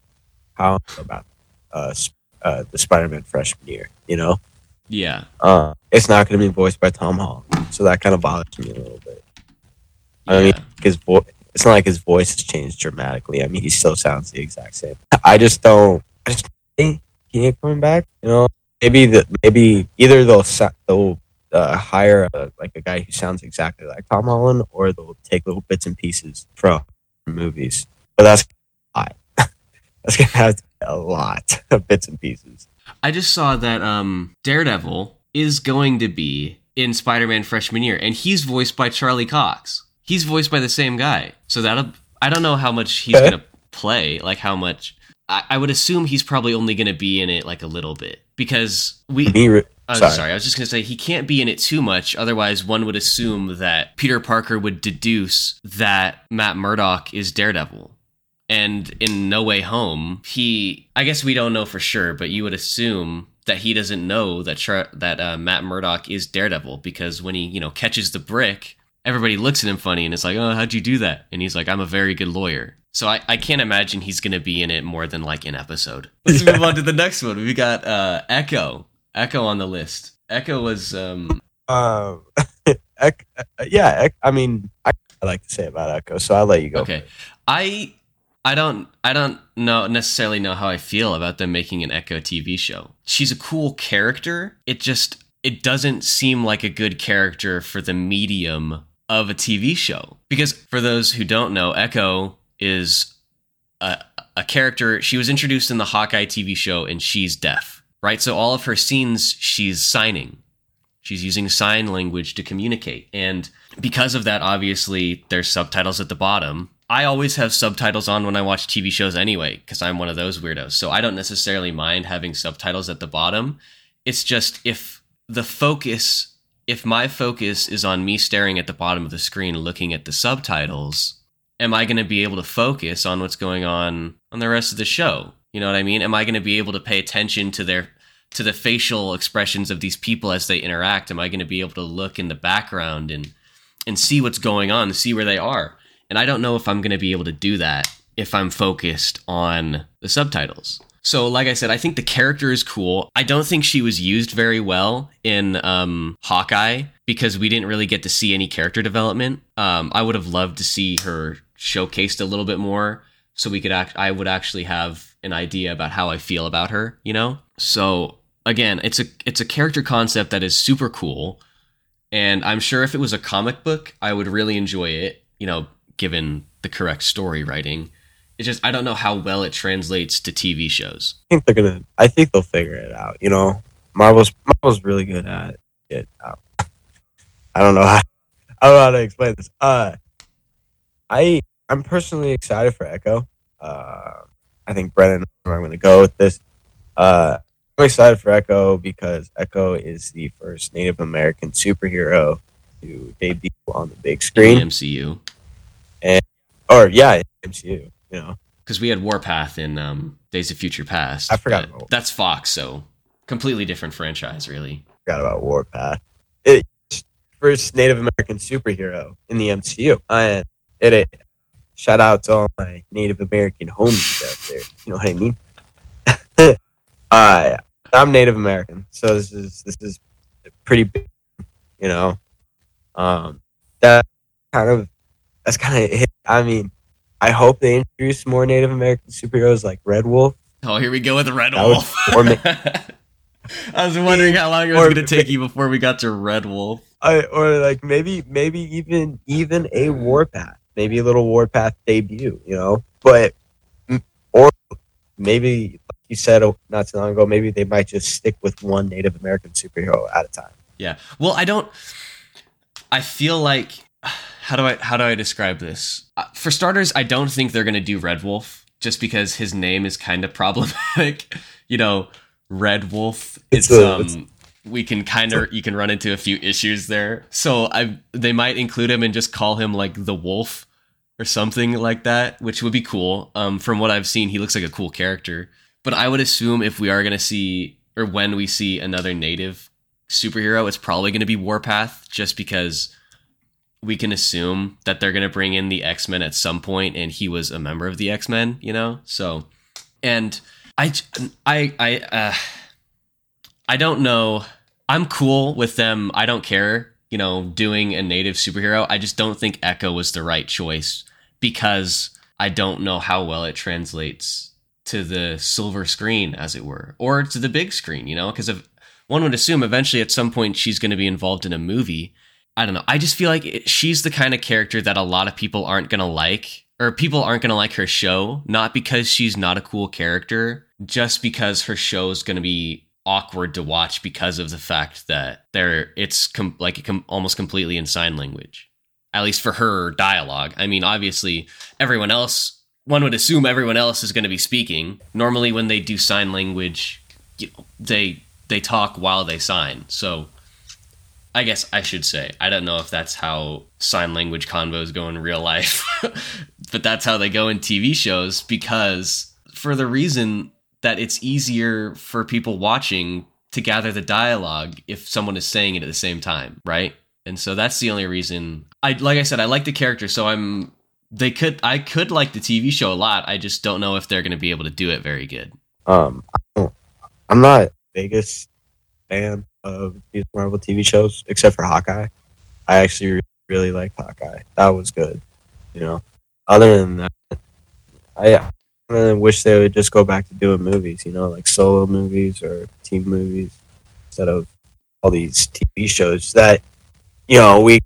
how about uh, sp- uh the Spider-Man freshman year. You know. Yeah. Uh, it's not gonna be voiced by Tom Holland, so that kind of bothers me a little bit. I mean, his voice. It's not like his voice has changed dramatically. I mean, he still sounds the exact same. I just don't. I just think he ain't coming back. You know, maybe the maybe either they'll sa- they'll uh, hire a, like a guy who sounds exactly like Tom Holland, or they'll take little bits and pieces from movies. But that's a lot. that's gonna have to be a lot of bits and pieces. I just saw that um, Daredevil is going to be in Spider-Man freshman year, and he's voiced by Charlie Cox. He's voiced by the same guy, so that'll. I don't know how much he's gonna play, like how much. I, I would assume he's probably only gonna be in it like a little bit because we. Re- Uh, sorry. sorry. I was just gonna say he can't be in it too much, otherwise one would assume that Peter Parker would deduce that Matt Murdock is Daredevil. And in No Way Home, he I guess we don't know for sure, but you would assume that he doesn't know that Char- that uh, Matt Murdock is Daredevil because when he you know catches the brick, everybody looks at him funny and it's like, oh, how'd you do that? And he's like, I'm a very good lawyer. So I, I can't imagine he's gonna be in it more than like an episode. Let's move on to the next one. We got uh, Echo. Echo on the list. Echo was um Um, uh, yeah, I mean, I, I like to say about Echo, so I'll let you go. okay. I I don't I don't know necessarily know how I feel about them making an Echo TV show. She's a cool character. It just it doesn't seem like a good character for the medium of a TV show. Because for those who don't know, Echo is a, a character. She was introduced in the Hawkeye TV show and she's deaf, right? So all of her scenes she's signing. She's using sign language to communicate. And because of that, obviously, there's subtitles at the bottom. I always have subtitles on when I watch TV shows anyway, because I'm one of those weirdos. So I don't necessarily mind having subtitles at the bottom. It's just if the focus, if my focus is on me staring at the bottom of the screen looking at the subtitles, am I going to be able to focus on what's going on on the rest of the show? You know what I mean? Am I going to be able to pay attention to their to the facial expressions of these people as they interact? Am I going to be able to look in the background and and see what's going on, see where they are? And I don't know if I'm going to be able to do that if I'm focused on the subtitles. So, like I said, I think the character is cool. I don't think she was used very well in um, Hawkeye because we didn't really get to see any character development. Um, I would have loved to see her showcased a little bit more, so we could act. I would actually have an idea about how I feel about her. You know. So again, it's a it's a character concept that is super cool. And I'm sure if it was a comic book, I would really enjoy it, you know, given the correct story writing. It's just I don't know how well it translates to TV shows. I think they're gonna. I think they'll figure it out. You know, Marvel's Marvel's really good at it. Out. I don't know how. I don't know how to explain this. Uh, I I'm personally excited for Echo. Uh, I think Brennan, where I'm going to go with this. Uh, I'm excited for Echo because Echo is the first Native American superhero to debut on the big screen. the MCU. And or yeah, MCU. You know, Because we had Warpath in um, Days of Future Past. I forgot That's Fox, so completely different franchise, really. forgot about Warpath. It first Native American superhero in the MCU. And it, it shout out to all my Native American homies out there. You know what I mean? uh, I'm Native American, so this is this is pretty big. You know, um, that kind of that's kind of it. I mean, I hope they introduce more Native American superheroes like Red Wolf. Oh, here we go with Red That Wolf. I was wondering how long it was going to take you before we got to Red Wolf. I, or like maybe maybe even even a warpath maybe a little warpath debut you know but or maybe like you said oh, not too long ago maybe they might just stick with one native american superhero at a time Yeah. Well, I don't. I feel like how do I how do I describe this? Uh, For starters, I don't think they're gonna do Red Wolf just because his name is kind of problematic. you know, Red Wolf. It's It's, um. it's- we can kind of you can run into a few issues there. So I they might include him and just call him like the Wolf or something like that, which would be cool. Um, from what I've seen, he looks like a cool character. But I would assume if we are gonna see or when we see another native superhero, it's probably going to be Warpath, just because we can assume that they're going to bring in the X Men at some point, and he was a member of the X Men, you know. So, and I, I, I, uh, I don't know. I'm cool with them. I don't care, you know, doing a native superhero. I just don't think Echo was the right choice because I don't know how well it translates to the silver screen, as it were, or to the big screen, you know, because one would assume eventually at some point she's going to be involved in a movie. I don't know. I just feel like it, she's the kind of character that a lot of people aren't going to like, or people aren't going to like her show, not because she's not a cool character, just because her show is going to be awkward to watch because of the fact that there it's com- like com- almost completely in sign language. At least for her dialogue. I mean, obviously, everyone else, one would assume everyone else is going to be speaking. Normally, when they do sign language, you know, they they talk while they sign. So I guess I should say I don't know if that's how sign language convos go in real life, but that's how they go in TV shows because for the reason that it's easier for people watching to gather the dialogue if someone is saying it at the same time, right? And so that's the only reason I like I said I like the character so I'm they could I could like the TV show a lot. I just don't know if they're going to be able to do it very good. um i'm not biggest fan of these marvel tv shows except for hawkeye. I actually really like hawkeye. That was good you know. Other than that i I wish they would just go back to doing movies you know like solo movies or team movies instead of all these tv shows that you know we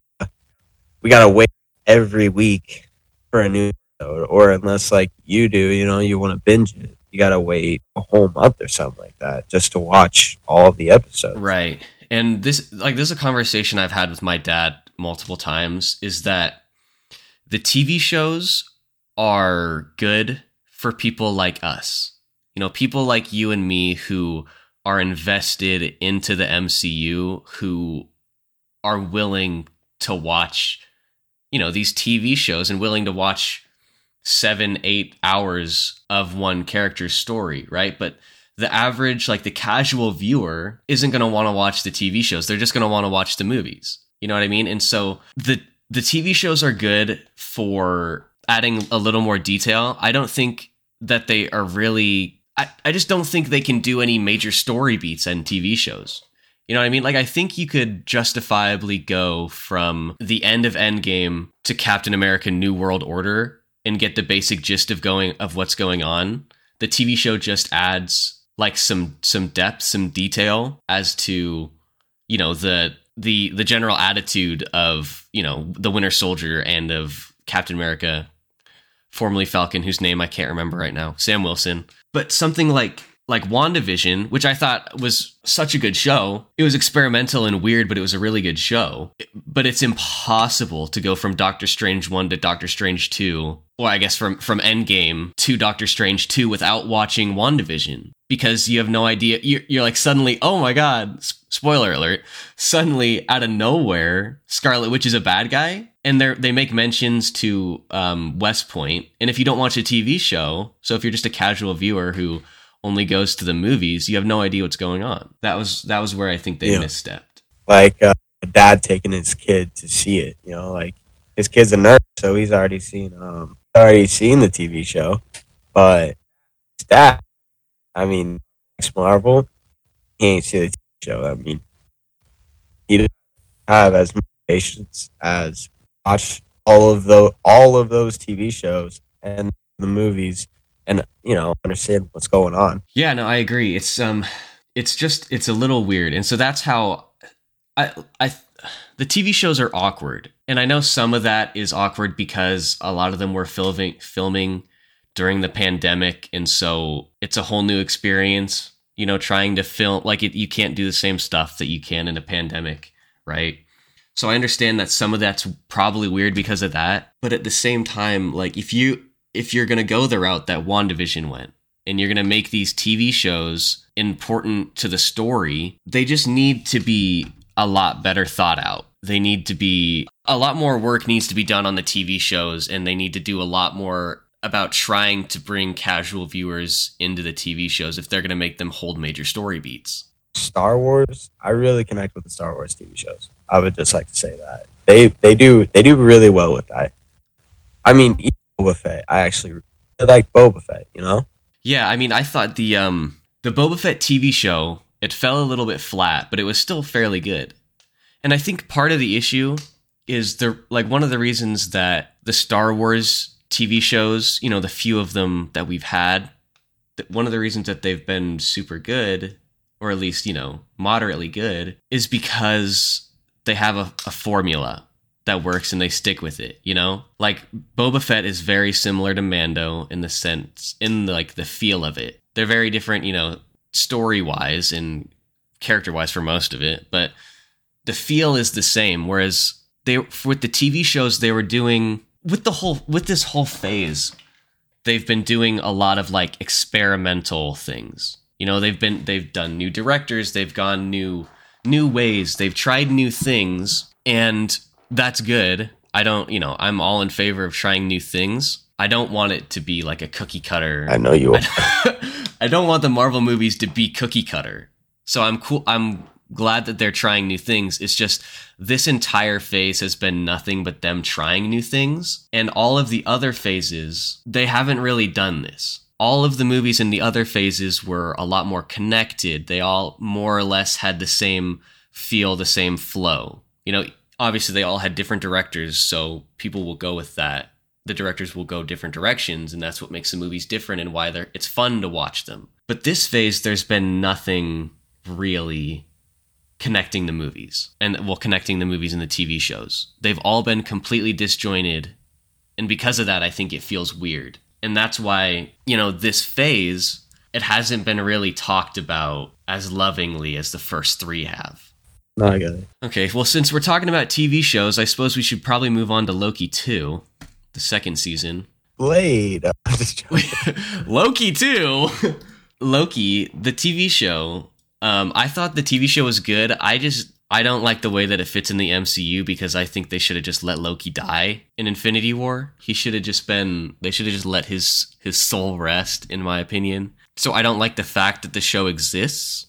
we gotta wait every week for a new episode or unless like you do you know you want to binge it you gotta wait a whole month or something like that just to watch all of the episodes Right. And this like this is a conversation I've had with my dad multiple times is that the TV shows are good for people like us. You know, people like you and me who are invested into the MCU who are willing to watch you know these TV shows and willing to watch 7 8 hours of one character's story, right? But the average like the casual viewer isn't going to want to watch the TV shows. They're just going to want to watch the movies. You know what I mean? And so the the TV shows are good for adding a little more detail. I don't think that they are really I, I just don't think they can do any major story beats in TV shows. You know what I mean? Like I think you could justifiably go from the end of Endgame to Captain America New World Order and get the basic gist of going of what's going on. The TV show just adds like some some depth, some detail as to you know the the the general attitude of you know the Winter Soldier and of Captain America, formerly Falcon, whose name I can't remember right now, Sam Wilson. But something like like WandaVision, which I thought was such a good show. It was experimental and weird, but it was a really good show. But it's impossible to go from Doctor Strange 1 to Doctor Strange 2, or I guess from from Endgame to Doctor Strange 2 without watching WandaVision because you have no idea you're, you're like suddenly, "Oh my god, spoiler alert." Suddenly out of nowhere, Scarlet Witch is a bad guy and they they make mentions to um, Westview. And if you don't watch a TV show, so if you're just a casual viewer who only goes to the movies, you have no idea what's going on. That was that was where I think they Yeah. misstepped. Like uh, a dad taking his kid to see it. You know, like his kid's a nerd, so he's already seen um already seen the TV show. But his dad, I mean, X Marvel, he ain't seen the TV show. I mean, he doesn't have as much patience as watch all of the all of those TV shows and the movies, and you know understand what's going on. Yeah, no, I agree. It's um it's just it's a little weird. And so that's how I I the TV shows are awkward. And I know some of that is awkward because a lot of them were filming filming during the pandemic and so it's a whole new experience, you know, trying to film like it, you can't do the same stuff that you can in a pandemic, right? So I understand that some of that's probably weird because of that, but at the same time like if you if you're going to go the route that WandaVision went and you're going to make these TV shows important to the story, they just need to be a lot better thought out. They need to be a lot more work needs to be done on the TV shows and they need to do a lot more about trying to bring casual viewers into the TV shows if they're going to make them hold major story beats. Star Wars, I really connect with the Star Wars TV shows. I would just like to say that they they do they do really well with that. I mean, Boba Fett, I actually like Boba Fett. You know, Yeah, I mean, I thought the um the Boba Fett TV show it fell a little bit flat, but it was still fairly good. And I think part of the issue is the like one of the reasons that the Star Wars TV shows, you know, the few of them that we've had, that one of the reasons that they've been super good, or at least you know moderately good, is because they have a, a formula that works and they stick with it, you know? Like Boba Fett is very similar to Mando in the sense in like the feel of it. They're very different, you know, story-wise and character-wise for most of it, but the feel is the same whereas they with the TV shows they were doing with the whole with this whole phase they've been doing a lot of like experimental things. You know, they've been they've done new directors, they've gone new new ways, they've tried new things and that's good. I don't, you know, I'm all in favor of trying new things. I don't want it to be like a cookie cutter. I know you. Are. I don't want the Marvel movies to be cookie cutter. So I'm cool. I'm glad that they're trying new things. It's just this entire phase has been nothing but them trying new things. And all of the other phases, they haven't really done this. All of the movies in the other phases were a lot more connected. They all more or less had the same feel, the same flow. You know, obviously they all had different directors, so people will go with that. The directors will go different directions, and that's what makes the movies different and why they're it's fun to watch them. But this phase, there's been nothing really connecting the movies and well connecting the movies and the TV shows. They've all been completely disjointed and because of that I think it feels weird. And that's why, you know, this phase it hasn't been really talked about as lovingly as the first 3 have. No, I get it. Okay, well since we're talking about TV shows, I suppose we should probably move on to Loki 2, the second season. Blade. I'm just joking. Loki 2. Loki, the TV show. Um, I thought the TV show was good. I just I don't like the way that it fits in the MCU because I think they should have just let Loki die in Infinity War. He should have just been. They should have just let his his soul rest, in my opinion. So I don't like the fact that the show exists,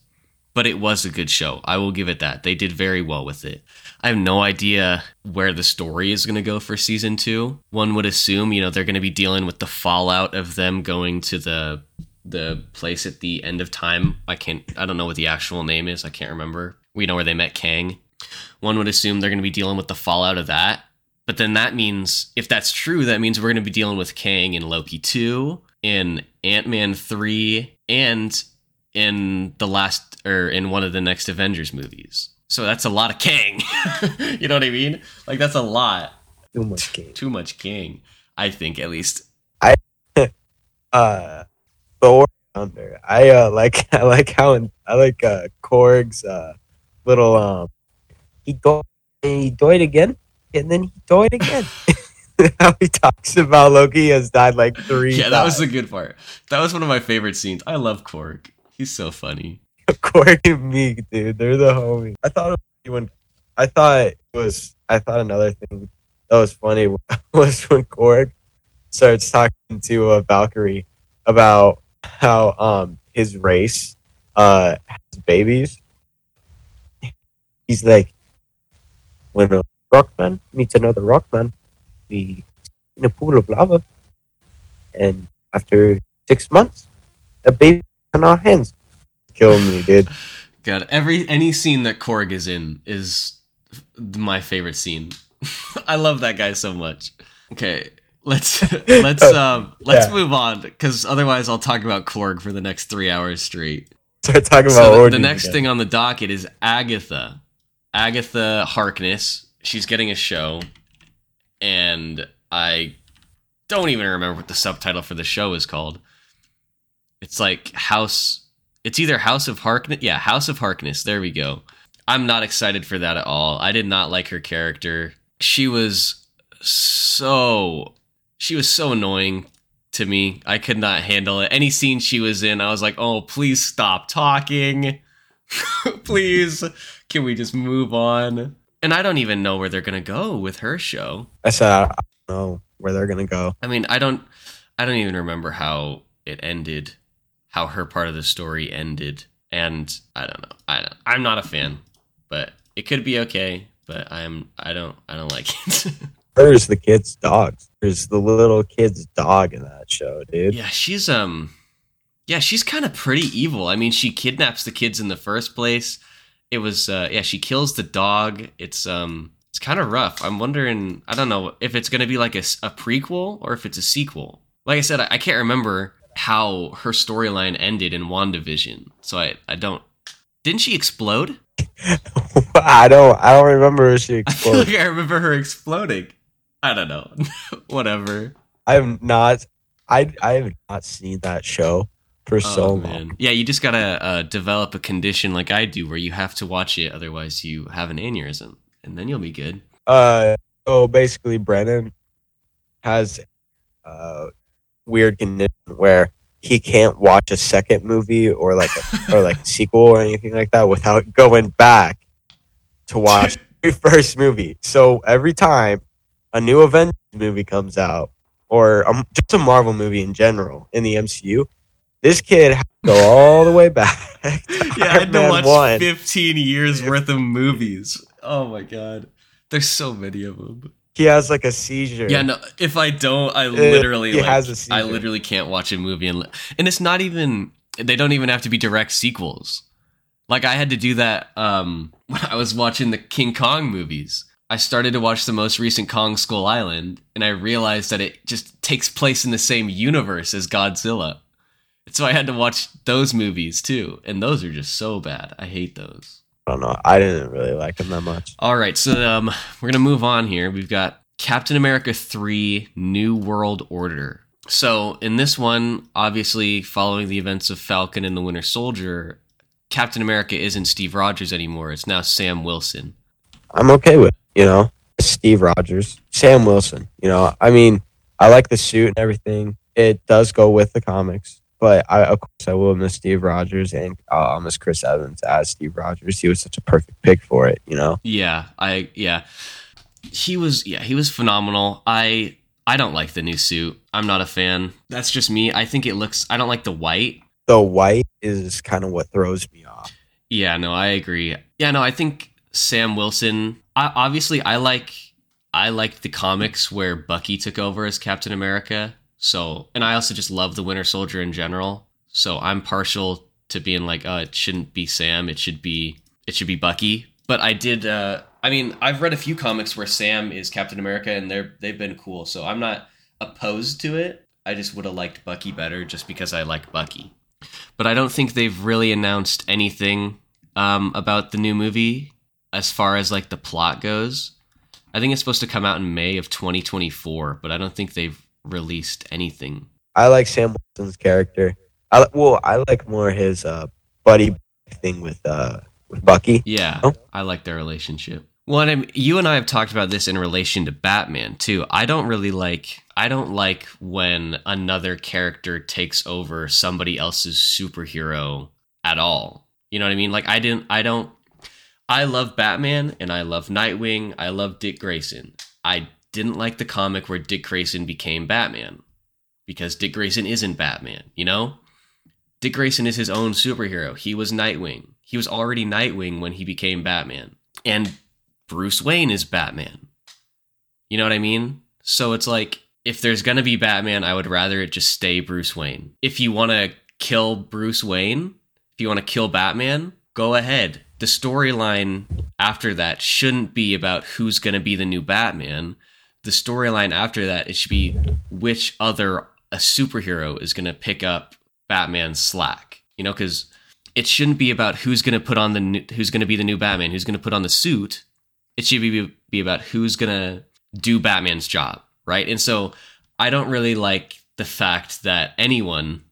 but it was a good show. I will give it that. They did very well with it. I have no idea where the story is going to go for season two. One would assume, you know, they're going to be dealing with the fallout of them going to the the place at the end of time. I can't. I don't know what the actual name is. I can't remember. We know where they met Kang. One would assume they're going to be dealing with the fallout of that. But then that means, if that's true, that means we're going to be dealing with Kang in Loki 2, in Ant Man 3, and in the last, or in one of the next Avengers movies. So that's a lot of Kang. you know what I mean? Like that's a lot. Too much Kang. Too much Kang. I think at least. I uh, Thor Thunder. I uh like I like how I like uh Korg's uh little um he died he died again and then he died again. how he talks about Loki has died like three. Yeah, that was the good part. That was one of my favorite scenes. I love Korg. He's so funny. Korg and Miek, dude. They're the homies. I thought when I thought it was I thought another thing that was funny was when Korg starts talking to uh, Valkyrie about how um his race uh has babies. He's like when a rockman meets another rockman, we in a pool of lava and after six months a baby on our hands. Kill me, dude. God, every any scene that Korg is in is my favorite scene. I love that guy so much. Okay, let's let's um let's Yeah. move on because otherwise I'll talk about Korg for the next three hours straight. Start talking about So the, the next again. thing on the docket is Agatha. Agatha Harkness. She's getting a show, and I don't even remember what the subtitle for the show is called. It's like House. It's either House of Harkness. Yeah, House of Harkness. There we go. I'm not excited for that at all. I did not like her character. She was so. She was so annoying to me. I could not handle it. Any scene she was in, I was like, oh, please stop talking. please. Can we just move on? And I don't even know where they're going to go with her show. I said I don't know where they're gonna go. I mean, I don't I don't even remember how it ended, how her part of the story ended. And I don't know. I don't, I'm not a fan, but it could be okay, but I'm I don't I don't like it. There's the kid's dog. There's the little kid's dog in that show, dude. Yeah, she's um yeah, she's kind of pretty evil. I mean, she kidnaps the kids in the first place. It was uh yeah, she kills the dog. It's um it's kind of rough. I'm wondering, I don't know if it's going to be like a prequel or if it's a sequel. Like I said, I, I can't remember how her storyline ended in WandaVision. So I I don't Didn't she explode? I don't. I don't remember if she I feel exploded. like I remember her exploding. I don't know. Whatever. I have not. I I have not seen that show for so oh, long. Yeah, you just gotta uh, develop a condition like I do, where you have to watch it, otherwise you have an aneurysm, and then you'll be good. Uh, so basically, Brennan has a weird condition where he can't watch a second movie or like a, or like a sequel or anything like that without going back to watch the first movie. So every time a new Avengers movie comes out or um, just a Marvel movie in general in the MCU, this kid has to go all the way back. Yeah, I had to watch 1. 15 years worth of movies. Oh my god, there's so many of them. He has like a seizure. Yeah, no. If I don't, I literally he like, has a I seizure. I literally can't watch a movie and and it's not even. They don't even have to be direct sequels. Like I had to do that um, when I was watching the King Kong movies. I started to watch the most recent Kong Skull Island, and I realized that it just takes place in the same universe as Godzilla. So I had to watch those movies too, and those are just so bad. I hate those. I don't know. I didn't really like him that much. All right, so um, we're gonna move on here. We've got Captain America three: New World Order. So in this one, obviously following the events of Falcon and the Winter Soldier, Captain America isn't Steve Rogers anymore. It's now Sam Wilson. I'm okay with, you know, Steve Rogers, Sam Wilson. You know, I mean, I like the suit and everything. It does go with the comics, but I, of course, I will miss Steve Rogers and uh, I'll miss Chris Evans as Steve Rogers. He was such a perfect pick for it, you know. Yeah, I yeah, he was yeah he was phenomenal. I I don't like the new suit. I'm not a fan. That's just me. I think it looks. I don't like the white. The white is kind of what throws me off. Yeah, no, I agree. Yeah, no, I think Sam Wilson. I, obviously, I like I like the comics where Bucky took over as Captain America. So, and I also just love the Winter Soldier in general. So I'm partial to being like, oh, it shouldn't be Sam. It should be it should be Bucky. But I did. uh I mean, I've read a few comics where Sam is Captain America, and they're they've been cool. So I'm not opposed to it. I just would have liked Bucky better, just because I like Bucky but I don't think they've really announced anything um, about the new movie. as far as like the plot goes. I think it's supposed to come out in May of 2024, but I don't think they've released anything. I like Sam Wilson's character. I well, I like more his uh, buddy thing with uh with Bucky. Yeah, Oh. I like their relationship. Well, and I'm, you and I have talked about this in relation to Batman too. I don't really like. I don't like when another character takes over somebody else's superhero at all. You know what I mean? Like I didn't. I don't. I love Batman and I love Nightwing. I love Dick Grayson. I didn't like the comic where Dick Grayson became Batman because Dick Grayson isn't Batman. You know, Dick Grayson is his own superhero. He was Nightwing. He was already Nightwing when he became Batman. And Bruce Wayne is Batman. You know what I mean? So it's like if there's going to be Batman, I would rather it just stay Bruce Wayne. If you want to kill Bruce Wayne, if you want to kill Batman, go ahead. The storyline after that shouldn't be about who's going to be the new Batman. The storyline after that it should be which other a superhero is going to pick up Batman's slack. You know, because it shouldn't be about who's going to put on the new, who's going to be the new Batman, who's going to put on the suit. It should be be about who's going to do Batman's job, right? And so I don't really like the fact that anyone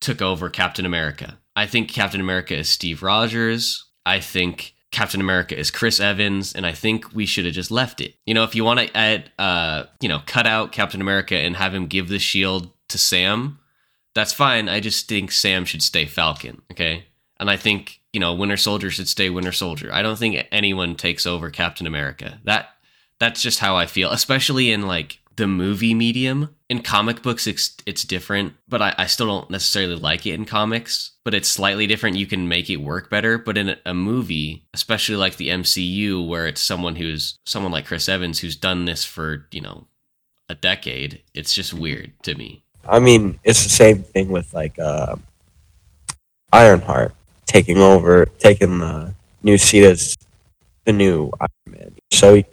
took over Captain America. I think Captain America is Steve Rogers. I think Captain America is Chris Evans, and I think we should have just left it. You know, if you want to add, uh, you know, cut out Captain America and have him give the shield to Sam, that's fine. I just think Sam should stay Falcon. Okay. And I think, you know, Winter Soldier should stay Winter Soldier. I don't think anyone takes over Captain America. That that's just how I feel, especially in like the movie medium. In comic books, it's it's different, but I, I still don't necessarily like it in comics. But it's slightly different. You can make it work better. But in a movie, especially like the MCU, where it's someone who's someone like Chris Evans who's done this for you know a decade, it's just weird to me. I mean, it's the same thing with like uh, Ironheart taking over, taking the new seat as the new Iron Man. So we're,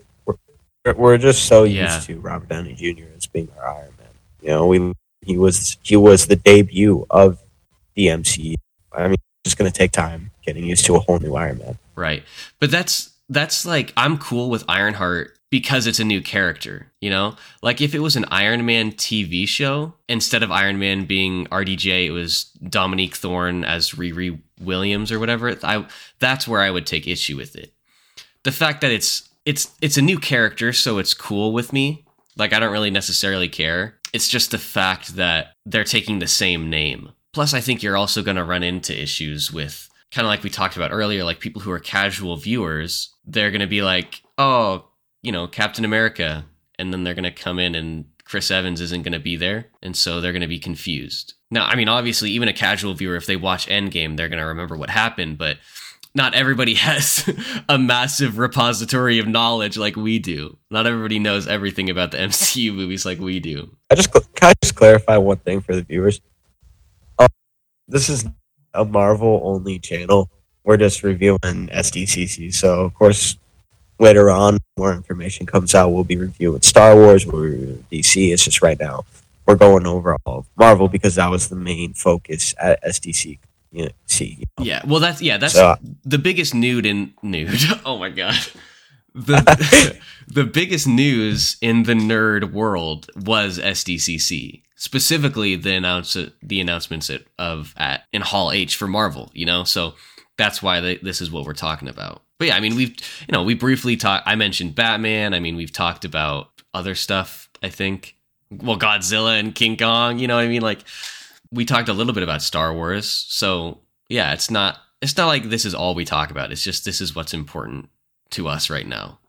we're just so Yeah. used to Robert Downey Jr. as being our Iron Man. You know, we he was he was the debut of the MCU. I mean, it's just gonna take time getting used to a whole new Iron Man. Right. But that's that's like I'm cool with Ironheart because it's a new character, you know? Like if it was an Iron Man TV show, instead of Iron Man being RDJ, it was Dominique Thorne as Riri Williams or whatever. I that's where I would take issue with it. The fact that it's it's it's a new character, so it's cool with me. Like I don't really necessarily care. It's just the fact that they're taking the same name. Plus I think you're also going to run into issues with kind of like we talked about earlier, like people who are casual viewers, they're going to be like, oh, you know, Captain America. And then they're going to come in and Chris Evans isn't going to be there. And so they're going to be confused. Now, I mean, obviously, even a casual viewer, if they watch Endgame, they're going to remember what happened, but not everybody has a massive repository of knowledge like we do. Not everybody knows everything about the MCU movies like we do. I just can I just clarify one thing for the viewers. Um, this is a Marvel only channel. We're just reviewing SDCC. So of course, later on, more information comes out. We'll be reviewing Star Wars. We'll DC. It's just right now we're going over all of Marvel because that was the main focus at SDC. You know, see, you know. Yeah, well, that's yeah, that's So- uh, the biggest nude in nude. Oh my god, the the biggest news in the nerd world was SDCC, specifically the announce the announcements at, of at in Hall H for Marvel. You know, so that's why they, this is what we're talking about. But yeah, I mean, we've you know we briefly talked. I mentioned Batman. I mean, we've talked about other stuff. I think well, Godzilla and King Kong. You know what I mean? Like we talked a little bit about Star Wars. So yeah, it's not it's not like this is all we talk about. It's just this is what's important to us right now.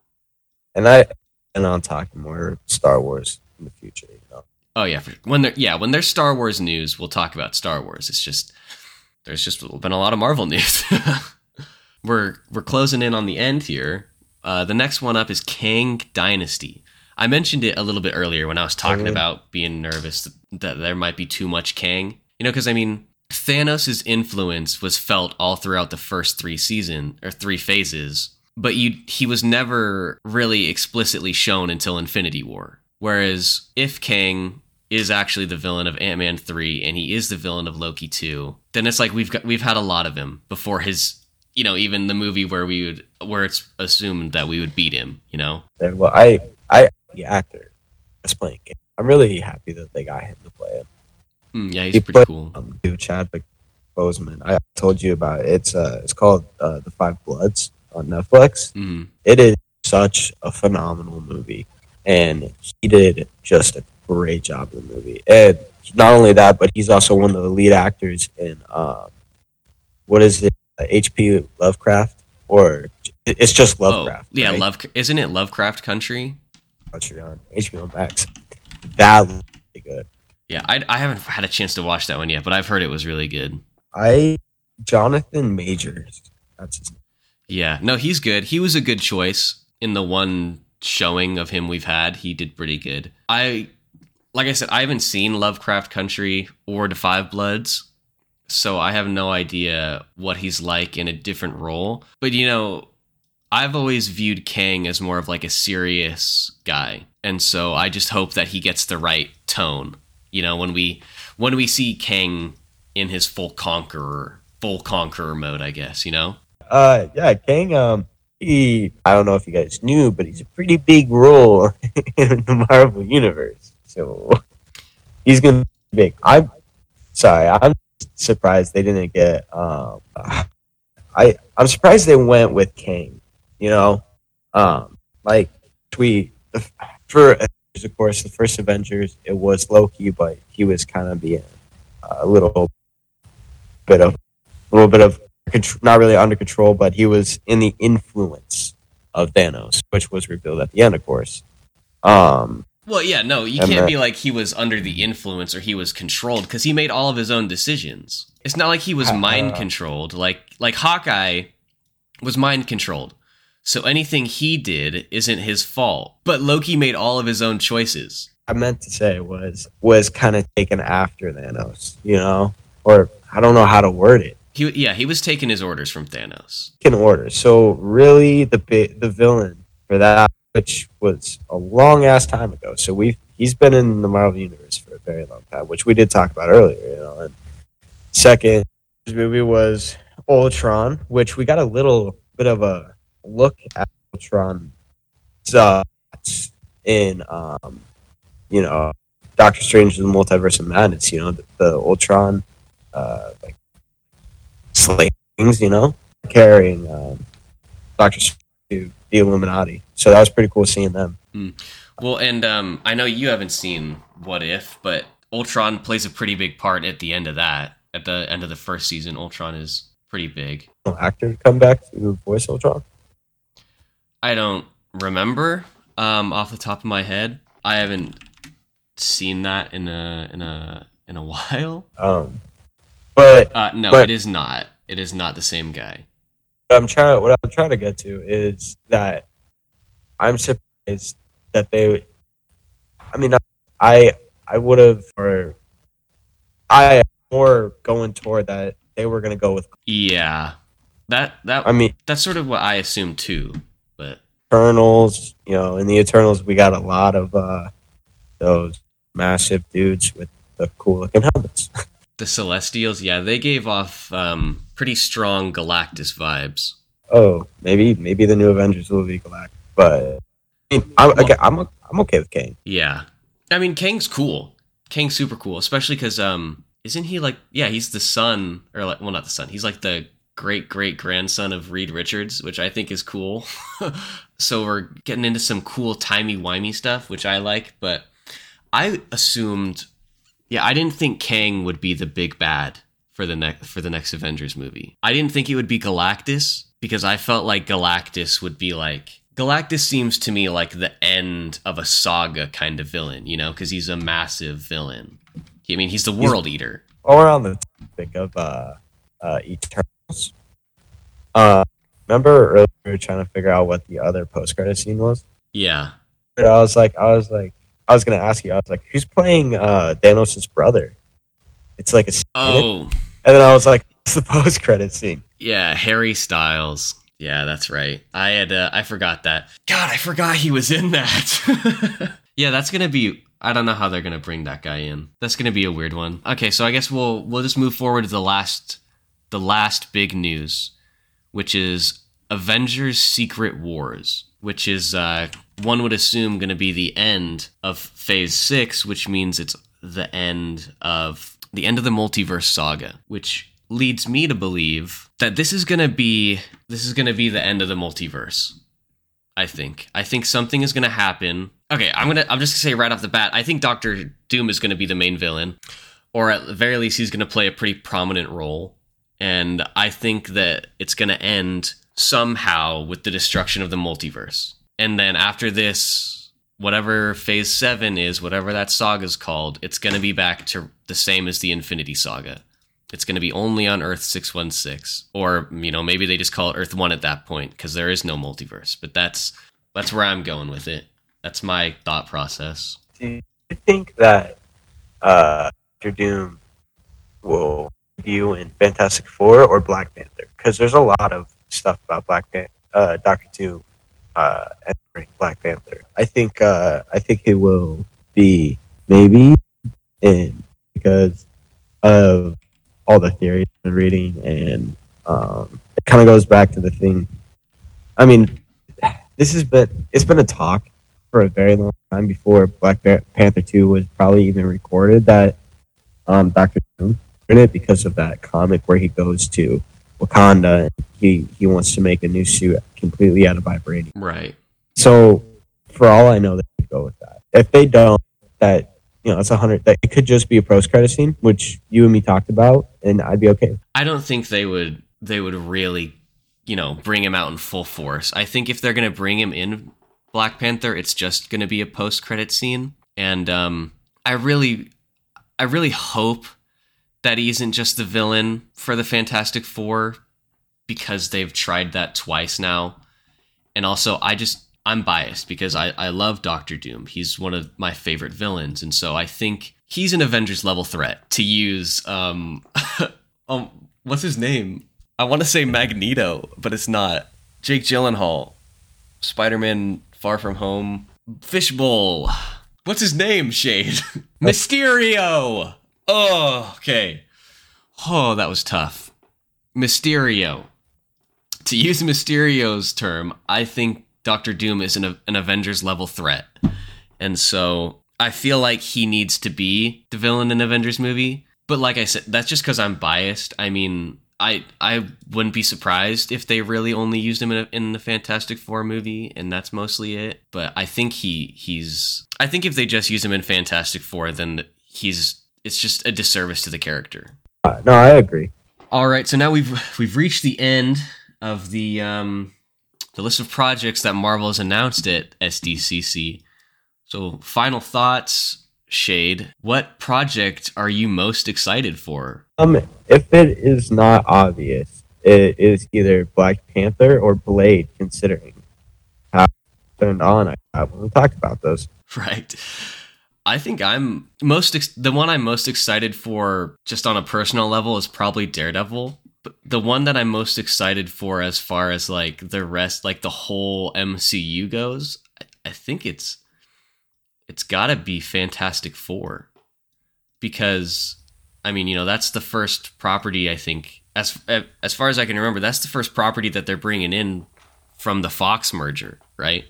and I and on talking more Star Wars in the future. You know, Oh yeah, for, when there yeah when there's Star Wars news, we'll talk about Star Wars. It's just there's just been a lot of Marvel news. we're we're closing in on the end here. Uh, the next one up is Kang Dynasty. I mentioned it a little bit earlier when I was talking Mhm. about being nervous that there might be too much Kang. You know, because I mean, Thanos' influence was felt all throughout the first three season or three phases, but you he was never really explicitly shown until Infinity War. Whereas if Kang is actually the villain of Ant Man three and he is the villain of Loki two, then it's like we've got we've had a lot of him before his you know, even the movie where we would where it's assumed that we would beat him, you know. Well, I, I, the actor that's playing. Kang. I'm really happy that they got him to play it. Mm, yeah, he's He pretty played- cool. Um, dude, Chadwick Boseman. I told you about it. It's uh, it's called uh, The Five Bloods on Netflix. hmm It is such a phenomenal movie, and he did just a great job in the movie. And not only that, but he's also one of the lead actors in um, what is it? H.P. Lovecraft, or it's just Lovecraft? Oh, yeah, right? Love isn't it Lovecraft Country? Country on HBO Max. That was really good. Yeah, I, I haven't had a chance to watch that one yet, but I've heard it was really good. I Jonathan Majors. That's his name. Yeah, no, he's good. He was a good choice in the one showing of him we've had. He did pretty good. I, like I said, I haven't seen Lovecraft Country or The Five Bloods, so I have no idea what he's like in a different role. But you know, I've always viewed Kang as more of like a serious guy, and so I just hope that he gets the right tone. You know, when we when we see Kang in his full conqueror full conqueror mode, I guess. You know. Uh, yeah, Kang. Um, he. I don't know if you guys knew, but he's a pretty big role in the Marvel universe. So he's gonna be big. I'm sorry. I'm surprised they didn't get. Um, I I'm surprised they went with Kang. You know, um, like we for of course the first Avengers it was Loki, but he was kind of being a little bit of a little bit of not really under control, but he was in the influence of Thanos, which was revealed at the end, of course. Um, Well, yeah, no, you can't be like he was under the influence or he was controlled because he made all of his own decisions. It's not like he was Uh, mind controlled. Like like Hawkeye was mind controlled. So anything he did isn't his fault. But Loki made all of his own choices. I meant to say was was kind of taken after Thanos, you know, or I don't know how to word it. He yeah, he was taking his orders from Thanos. In order. So really, the the villain for that, which was a long ass time ago. So we he's been in the Marvel universe for a very long time, which we did talk about earlier. You know, and second movie was Ultron, which we got a little bit of a look at Ultron uh, in um, you know Doctor Strange and the Multiverse of Madness. You know, the, the Ultron uh, like slayings. You know, carrying um, Doctor Strange to the Illuminati. So that was pretty cool seeing them. Well, and um, I know you haven't seen What If, but Ultron plays a pretty big part at the end of that. At the end of the first season, Ultron is pretty big. Actor to come back to voice Ultron. I don't remember um, off the top of my head. I haven't seen that in a in a in a while. Um, but Uh, no, But- it is not. It is not the same guy. what I'm trying what I'm trying to get to is that I'm surprised that they. I mean, I I would have or I am more going toward that they were going to go with. Yeah, that that I mean, that's sort of what I assumed too. Eternals. You know, in the Eternals, we got a lot of uh, those massive dudes with the cool looking helmets. the Celestials, yeah, they gave off um, pretty strong Galactus vibes. oh, maybe maybe the new Avengers will be Galactus, but I mean, I'm, okay, I'm I'm okay with Kang. Yeah, I mean Kang's cool. Kang's super cool, especially because um, isn't he like yeah, he's the son or like well not the son, he's like the great great grandson of Reed Richards, which I think is cool. so we're getting into some cool timey wimey stuff, which I like. But I assumed, yeah, I didn't think Kang would be the big bad for the next for the next Avengers movie. I didn't think it would be Galactus because I felt like Galactus would be like Galactus seems to me like the end of a saga kind of villain, you know, because he's a massive villain. I mean, he's the world eater. While we're on the topic of uh, uh, Eternals, uh, remember earlier we were trying to figure out what the other post credit scene was. Yeah. But I was like, I was like, I was gonna ask you. I was like, who's playing uh, Thanos' brother? It's like a Oh, and then I was like, it's the post credit scene. yeah, Harry Styles. Yeah, that's right. I had uh, I forgot that. God, I forgot he was in that. yeah, that's gonna be. I don't know how they're gonna bring that guy in. That's gonna be a weird one. Okay, so I guess we'll we'll just move forward to the last the last big news, which is Avengers Secret Wars, which is, uh, one would assume, going to be the end of Phase 6, which means it's the end of the end of the multiverse saga, which leads me to believe that this is going to be this is going to be the end of the multiverse. I think. I think something is going to happen. Okay, I'm going to I'm just going to say right off the bat, I think Doctor Doom is going to be the main villain or at the very least he's going to play a pretty prominent role. And I think that it's going to end somehow with the destruction of the multiverse. And then after this, whatever phase 7 is, whatever that saga is called, it's going to be back to the same as the Infinity Saga. It's going to be only on Earth 616 or you know, maybe they just call it Earth 1 at that point because there is no multiverse. But that's that's where I'm going with it. That's my thought process. Do you think that uh, Doom will view in Fantastic Four or Black Panther? Because there's a lot of stuff about Black Pan- uh, Doctor Doom uh, entering Black Panther. I think uh, I think he will be maybe in because of all the theories I've been reading, and um, it kind of goes back to the thing. I mean, this has been it's been a talk for a very long time before Black Panther two was probably even recorded that um, Doctor Doom in it because of that comic where he goes to Wakanda he he wants to make a new suit completely out of vibranium. Right. So for all I know, they could go with that. If they don't, that you know, it's a hundred. That it could just be a post credit scene, which you and me talked about, and I'd be okay. I don't think they would. They would really, you know, bring him out in full force. I think if they're going to bring him in Black Panther, it's just going to be a post credit scene, and um, I really, I really hope that he isn't just the villain for the Fantastic Four because they've tried that twice now. And also, I just I'm biased because I, I love Doctor Doom. He's one of my favorite villains, and so I think he's an Avengers level threat to use. Um, um, what's his name? I want to say Magneto, but it's not. Jake Gyllenhaal, Spider Man Far From Home, Fishbowl. What's his name? Shade Mysterio. Oh, okay. Oh, that was tough. Mysterio. To use Mysterio's term, I think Doctor Doom is an, an Avengers level threat. And so I feel like he needs to be the villain in Avengers movie. But like I said, that's just because I'm biased. I mean, I I wouldn't be surprised if they really only used him in, a, in the Fantastic Four movie, and that's mostly it. But I think he he's I think if they just use him in Fantastic Four, then he's it's just a disservice to the character. Uh, no, I agree. All right, so now we've we've reached the end of the um, the list of projects that Marvel has announced at SDCC. So, final thoughts, Shade. What project are you most excited for? Um, if it is not obvious, it is either Black Panther or Blade. Considering how turned on I got when we talked about those. Right. I think I'm most ex- the one I'm most excited for, just on a personal level, is probably Daredevil But the one that I'm most excited for as far as like the rest, like the whole MCU goes, I, I think it's it's got to be Fantastic Four because I mean, you know, that's the first property I think as as far as I can remember, that's the first property that they're bringing in from the Fox merger, right?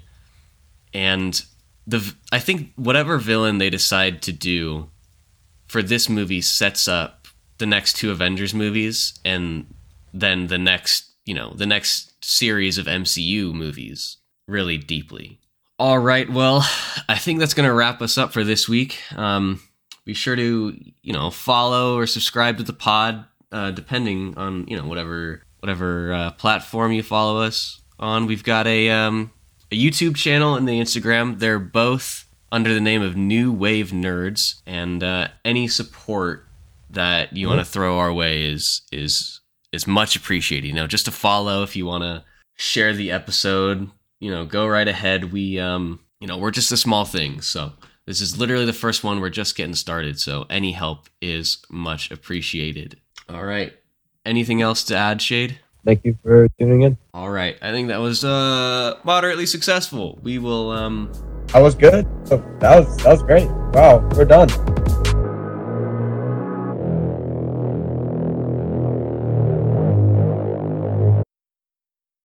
And the I think whatever villain they decide to do for this movie sets up the next two Avengers movies and then the next, you know, the next series of MCU movies really deeply. All right, well, I think that's going to wrap us up for this week. Um, be sure to, you know, follow or subscribe to the pod, uh, depending on, you know, whatever whatever uh, platform you follow us on. We've got a um, a YouTube channel and the Instagram. They're both under the name of New Wave Nerds, and uh, any support that you want to throw our way is is is much appreciated. You know, just to follow if you want to share the episode, you know, go right ahead. We um, you know, we're just a small thing, so this is literally the first one. We're just getting started, so any help is much appreciated. All right. Anything else to add, Shade? Thank you for tuning in. All right. I think that was uh moderately successful. We will um That was good. That was that was great. Wow, we're done.